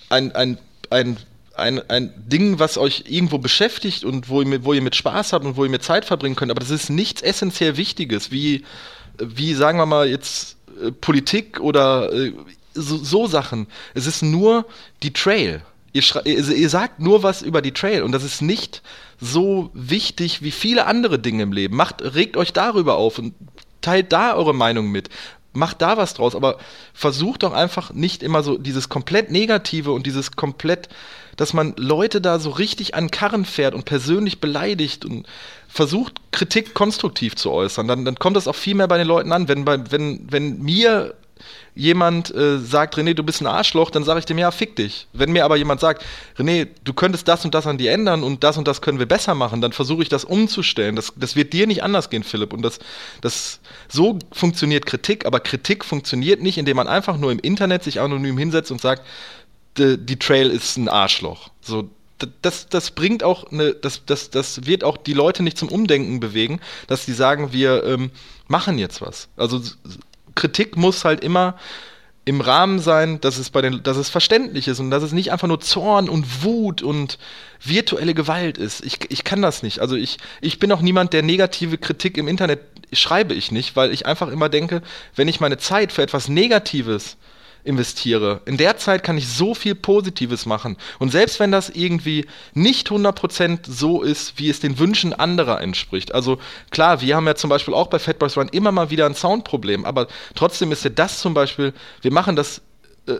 ein, ein, ein ein, ein Ding, was euch irgendwo beschäftigt und wo ihr, mit, wo ihr mit Spaß habt und wo ihr mit Zeit verbringen könnt, aber das ist nichts essentiell Wichtiges, wie, wie sagen wir mal jetzt äh, Politik oder äh, so, so, Sachen. Es ist nur die Trail. Ihr, ihr, ihr sagt nur was über die Trail und das ist nicht so wichtig wie viele andere Dinge im Leben. Macht, regt euch darüber auf und teilt da eure Meinung mit macht da was draus, aber versucht doch einfach nicht immer so dieses komplett Negative und dieses komplett dass man Leute da so richtig an Karren fährt und persönlich beleidigt und versucht, Kritik konstruktiv zu äußern. Dann, dann kommt das auch viel mehr bei den Leuten an. Wenn, bei, wenn, wenn mir jemand äh, sagt, René, du bist ein Arschloch, dann sage ich dem, ja, fick dich. Wenn mir aber jemand sagt, René, du könntest das und das an dir ändern und das und das können wir besser machen, dann versuche ich das umzustellen. Das, das wird dir nicht anders gehen, Philipp. Und das, das, so funktioniert Kritik, aber Kritik funktioniert nicht, indem man einfach nur im Internet sich anonym hinsetzt und sagt, die, die Trail ist ein Arschloch. So, das, das bringt auch eine, das, das, das wird auch die Leute nicht zum Umdenken bewegen, dass sie sagen, wir ähm, machen jetzt was. Also Kritik muss halt immer im Rahmen sein, dass es bei den, dass es verständlich ist und dass es nicht einfach nur Zorn und Wut und virtuelle Gewalt ist. Ich, ich kann das nicht. Also ich, ich bin auch niemand, der negative Kritik im Internet schreibe ich nicht, weil ich einfach immer denke, wenn ich meine Zeit für etwas Negatives investiere. In der Zeit kann ich so viel Positives machen. Und selbst wenn das irgendwie nicht 100% so ist, wie es den Wünschen anderer entspricht. Also klar, wir haben ja zum Beispiel auch bei Fatboys Run immer mal wieder ein Soundproblem, aber trotzdem ist ja das zum Beispiel, wir machen das äh,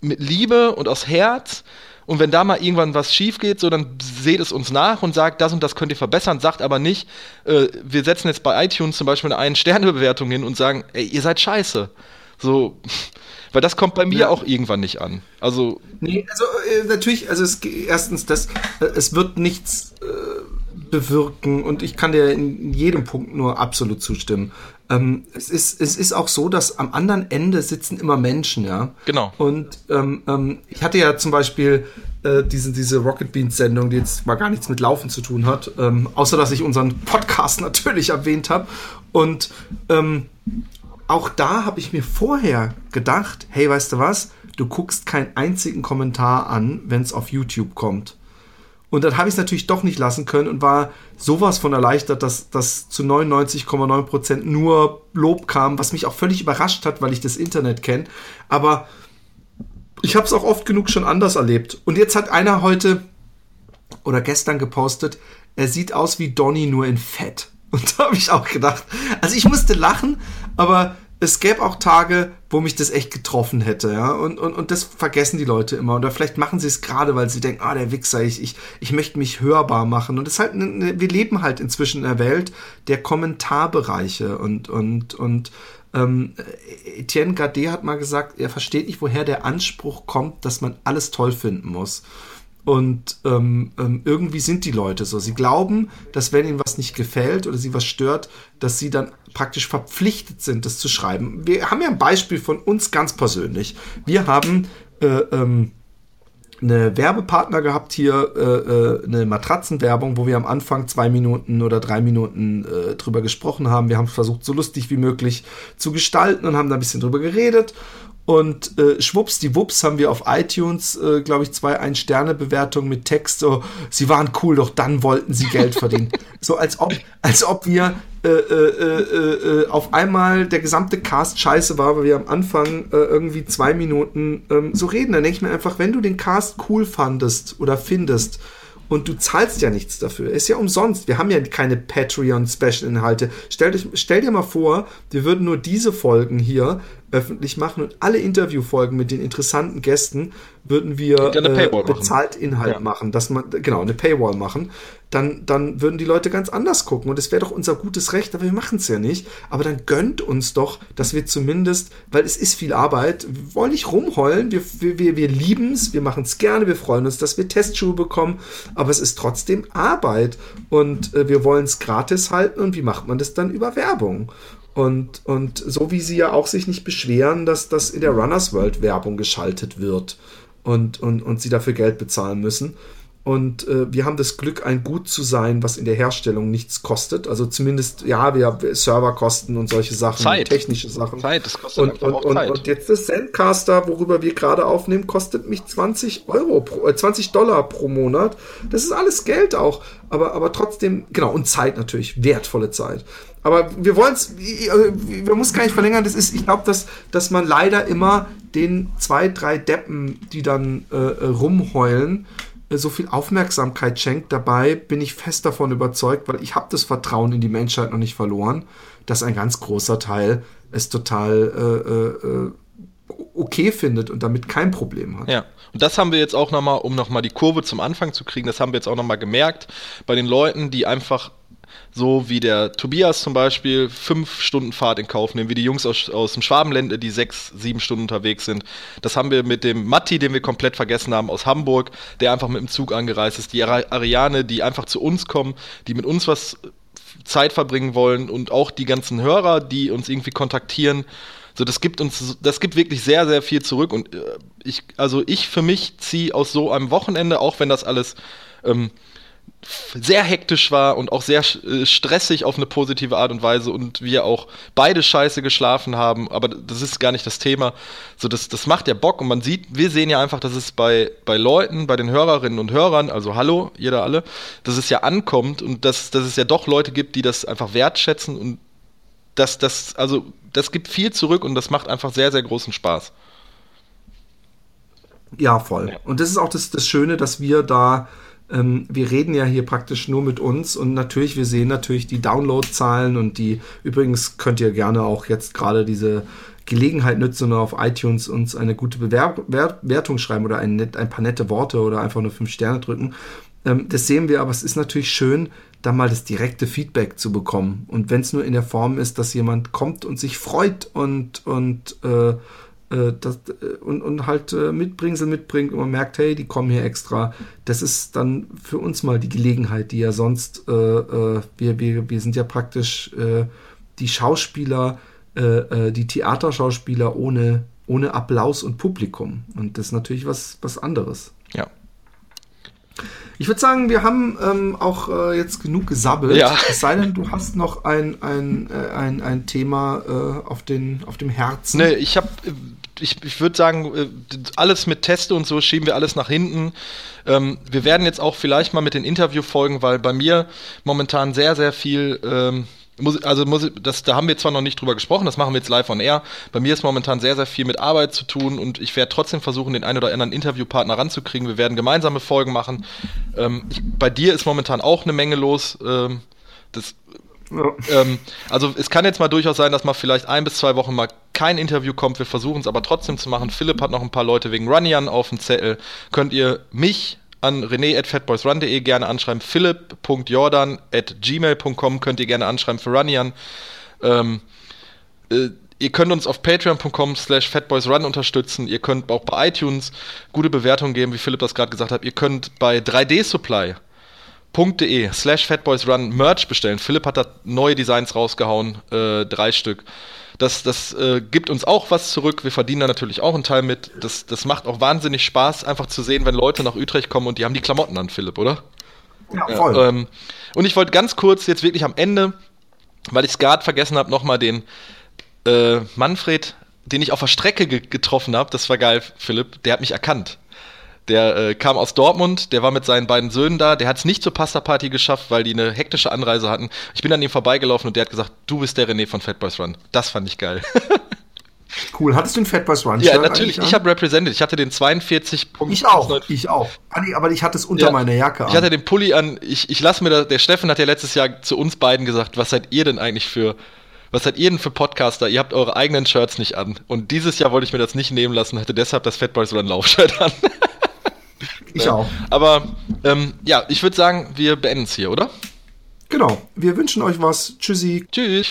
mit Liebe und aus Herz. Und wenn da mal irgendwann was schief geht, so dann seht es uns nach und sagt, das und das könnt ihr verbessern, sagt aber nicht, äh, wir setzen jetzt bei iTunes zum Beispiel eine Ein-Sterne-Bewertung hin und sagen, ey, ihr seid scheiße. So, weil das kommt bei mir ja. auch irgendwann nicht an. Also. Nee, also äh, natürlich, also es, erstens, das, äh, es wird nichts äh, bewirken und ich kann dir in jedem Punkt nur absolut zustimmen. Ähm, es, ist, es ist auch so, dass am anderen Ende sitzen immer Menschen, ja. Genau. Und ähm, ähm, ich hatte ja zum Beispiel äh, diese, diese Rocket Beans Sendung, die jetzt mal gar nichts mit Laufen zu tun hat, ähm, außer dass ich unseren Podcast natürlich erwähnt habe. Und ähm, auch da habe ich mir vorher gedacht, hey, weißt du was? Du guckst keinen einzigen Kommentar an, wenn es auf YouTube kommt. Und dann habe ich es natürlich doch nicht lassen können und war sowas von erleichtert, dass das zu 99,9% nur Lob kam, was mich auch völlig überrascht hat, weil ich das Internet kenne. Aber ich habe es auch oft genug schon anders erlebt. Und jetzt hat einer heute oder gestern gepostet, er sieht aus wie Donny nur in Fett. Und da habe ich auch gedacht, also ich musste lachen, aber es gäbe auch Tage, wo mich das echt getroffen hätte, ja. Und, und, und das vergessen die Leute immer. Oder vielleicht machen sie es gerade, weil sie denken, ah, der Wichser, ich, ich, ich möchte mich hörbar machen. Und das halt, eine, wir leben halt inzwischen in der Welt der Kommentarbereiche und, und, und, ähm, Etienne Gade hat mal gesagt, er versteht nicht, woher der Anspruch kommt, dass man alles toll finden muss. Und ähm, ähm, irgendwie sind die Leute so. Sie glauben, dass wenn ihnen was nicht gefällt oder sie was stört, dass sie dann praktisch verpflichtet sind, das zu schreiben. Wir haben ja ein Beispiel von uns ganz persönlich. Wir haben äh, ähm, eine Werbepartner gehabt hier, äh, äh, eine Matratzenwerbung, wo wir am Anfang zwei Minuten oder drei Minuten äh, drüber gesprochen haben. Wir haben versucht, so lustig wie möglich zu gestalten und haben da ein bisschen drüber geredet. Und äh, schwupps, die Wups haben wir auf iTunes, äh, glaube ich, zwei Ein-Sterne-Bewertungen mit Text. So, sie waren cool, doch dann wollten sie Geld verdienen. so als ob, als ob wir äh, äh, äh, äh, auf einmal der gesamte Cast scheiße war, weil wir am Anfang äh, irgendwie zwei Minuten ähm, so reden. Dann denke ich mir einfach, wenn du den Cast cool fandest oder findest, und du zahlst ja nichts dafür. Ist ja umsonst. Wir haben ja keine Patreon-Special-Inhalte. Stell, stell dir mal vor, wir würden nur diese Folgen hier öffentlich machen und alle Interviewfolgen mit den interessanten Gästen würden wir äh, bezahlt Inhalt ja. machen, dass man genau eine Paywall machen, dann dann würden die Leute ganz anders gucken und es wäre doch unser gutes Recht, aber wir machen es ja nicht. Aber dann gönnt uns doch, dass wir zumindest, weil es ist viel Arbeit, wir wollen nicht rumheulen, wir wir wir, lieben es, wir machen es gerne, wir freuen uns, dass wir Testschuhe bekommen, aber es ist trotzdem Arbeit und äh, wir wollen es gratis halten und wie macht man das dann über Werbung? Und, und so wie sie ja auch sich nicht beschweren, dass das in der Runners World Werbung geschaltet wird und, und, und sie dafür Geld bezahlen müssen. Und äh, wir haben das Glück, ein Gut zu sein, was in der Herstellung nichts kostet. Also zumindest, ja, wir haben Serverkosten und solche Sachen, Zeit. technische Sachen. Zeit, das kostet und, und, und, Zeit. Und jetzt das Zencaster, worüber wir gerade aufnehmen, kostet mich 20 Euro, pro, äh, 20 Dollar pro Monat. Das ist alles Geld auch. Aber, aber trotzdem, genau, und Zeit natürlich, wertvolle Zeit. Aber wir wollen es, wir muss gar nicht verlängern. Das ist, ich glaube, dass, dass man leider immer den zwei, drei Deppen, die dann äh, rumheulen, so viel Aufmerksamkeit schenkt. Dabei bin ich fest davon überzeugt, weil ich habe das Vertrauen in die Menschheit noch nicht verloren, dass ein ganz großer Teil es total äh, äh, okay findet und damit kein Problem hat. Ja, und das haben wir jetzt auch nochmal, um nochmal die Kurve zum Anfang zu kriegen, das haben wir jetzt auch nochmal gemerkt bei den Leuten, die einfach so wie der Tobias zum Beispiel fünf Stunden Fahrt in Kauf nehmen, wie die Jungs aus, aus dem Schwabenländle, die sechs, sieben Stunden unterwegs sind. Das haben wir mit dem Matti, den wir komplett vergessen haben, aus Hamburg, der einfach mit dem Zug angereist ist. Die Ariane, die einfach zu uns kommen, die mit uns was Zeit verbringen wollen und auch die ganzen Hörer, die uns irgendwie kontaktieren. So, das gibt uns, das gibt wirklich sehr, sehr viel zurück und äh, ich, also ich für mich ziehe aus so einem Wochenende, auch wenn das alles ähm, sehr hektisch war und auch sehr äh, stressig auf eine positive Art und Weise und wir auch beide scheiße geschlafen haben, aber das ist gar nicht das Thema. So, das, das macht ja Bock und man sieht, wir sehen ja einfach, dass es bei, bei Leuten, bei den Hörerinnen und Hörern, also hallo, jeder alle, dass es ja ankommt und dass, dass es ja doch Leute gibt, die das einfach wertschätzen und das, das, also, das gibt viel zurück und das macht einfach sehr, sehr großen Spaß. Ja, voll. Ja. Und das ist auch das, das Schöne, dass wir da ähm, wir reden ja hier praktisch nur mit uns und natürlich, wir sehen natürlich die Downloadzahlen und die, übrigens könnt ihr gerne auch jetzt gerade diese Gelegenheit nutzen und auf iTunes uns eine gute Bewertung schreiben oder ein, ein paar nette Worte oder einfach nur fünf Sterne drücken. Ähm, das sehen wir, aber es ist natürlich schön, da mal das direkte Feedback zu bekommen. Und wenn es nur in der Form ist, dass jemand kommt und sich freut und, und äh, äh, das, äh, und, und halt äh, Mitbringsel mitbringt und man merkt, hey, die kommen hier extra. Das ist dann für uns mal die Gelegenheit, die ja sonst, äh, äh wir, wir, wir sind ja praktisch die Schauspieler, die Theaterschauspieler ohne, ohne Applaus und Publikum. Und das ist natürlich was, was anderes. Ich würde sagen, wir haben ähm, auch äh, jetzt genug gesabbelt. Ja. Es sei denn, du hast noch ein, ein, äh, ein, ein Thema äh, auf, den, auf dem Herzen. Nee, ich habe ich, ich würde sagen, äh, alles mit Teste und so schieben wir alles nach hinten. Ähm, wir werden jetzt auch vielleicht mal mit den Interviewfolgen, weil bei mir momentan sehr, sehr viel. Ähm, muss, also muss, das, da haben wir zwar noch nicht drüber gesprochen, das machen wir jetzt live on air. Bei mir ist momentan sehr, sehr viel mit Arbeit zu tun und ich werde trotzdem versuchen, den einen oder anderen Interviewpartner ranzukriegen. Wir werden gemeinsame Folgen machen. Ähm, ich, bei dir ist momentan auch eine Menge los. Ähm, das ja. Ähm, also es kann jetzt mal durchaus sein, dass mal vielleicht ein bis zwei Wochen mal kein Interview kommt. Wir versuchen es aber trotzdem zu machen. Philipp hat noch ein paar Leute wegen Runyan auf dem Zettel. Könnt ihr mich an rené.fatboysrun.de gerne anschreiben. Philipp.jordan at gmail.com könnt ihr gerne anschreiben für Runyan. Ähm, äh, Ihr könnt uns auf patreon.com slash fatboysrun unterstützen. Ihr könnt auch bei iTunes gute Bewertungen geben, wie Philipp das gerade gesagt hat. Ihr könnt bei 3dsupply.de slash fatboysrun Merch bestellen. Philipp hat da neue Designs rausgehauen, äh, drei Stück. Das, das äh, gibt uns auch was zurück. Wir verdienen da natürlich auch einen Teil mit. Das, das macht auch wahnsinnig Spaß, einfach zu sehen, wenn Leute nach Utrecht kommen und die haben die Klamotten an, Philipp, oder? Ja, voll. Ja, ähm, und ich wollte ganz kurz jetzt wirklich am Ende, weil ich es gerade vergessen habe, nochmal den äh, Manfred, den ich auf der Strecke ge getroffen habe, das war geil, Philipp, der hat mich erkannt. Der äh, kam aus Dortmund, der war mit seinen beiden Söhnen da, der hat es nicht zur Pasta-Party geschafft, weil die eine hektische Anreise hatten. Ich bin an ihm vorbeigelaufen und der hat gesagt, du bist der René von Fat Boys Run. Das fand ich geil. Cool. Hattest du einen Fat Boys Run? Ja, natürlich. Ich habe represented. Ich hatte den 42 Punkt. Ich auch. Ich auch. Aber ich hatte es unter ja, meiner Jacke an. Ich hatte den Pulli an. Ich, ich lasse mir da, der Steffen hat ja letztes Jahr zu uns beiden gesagt, was seid ihr denn eigentlich für, was seid ihr denn für Podcaster? Ihr habt eure eigenen Shirts nicht an. Und dieses Jahr wollte ich mir das nicht nehmen lassen, hatte deshalb das Fat Boys Run Laufshirt an. ich auch. Aber ähm, ja, ich würde sagen, wir beenden es hier, oder? Genau. Wir wünschen euch was. Tschüssi. Tschüss.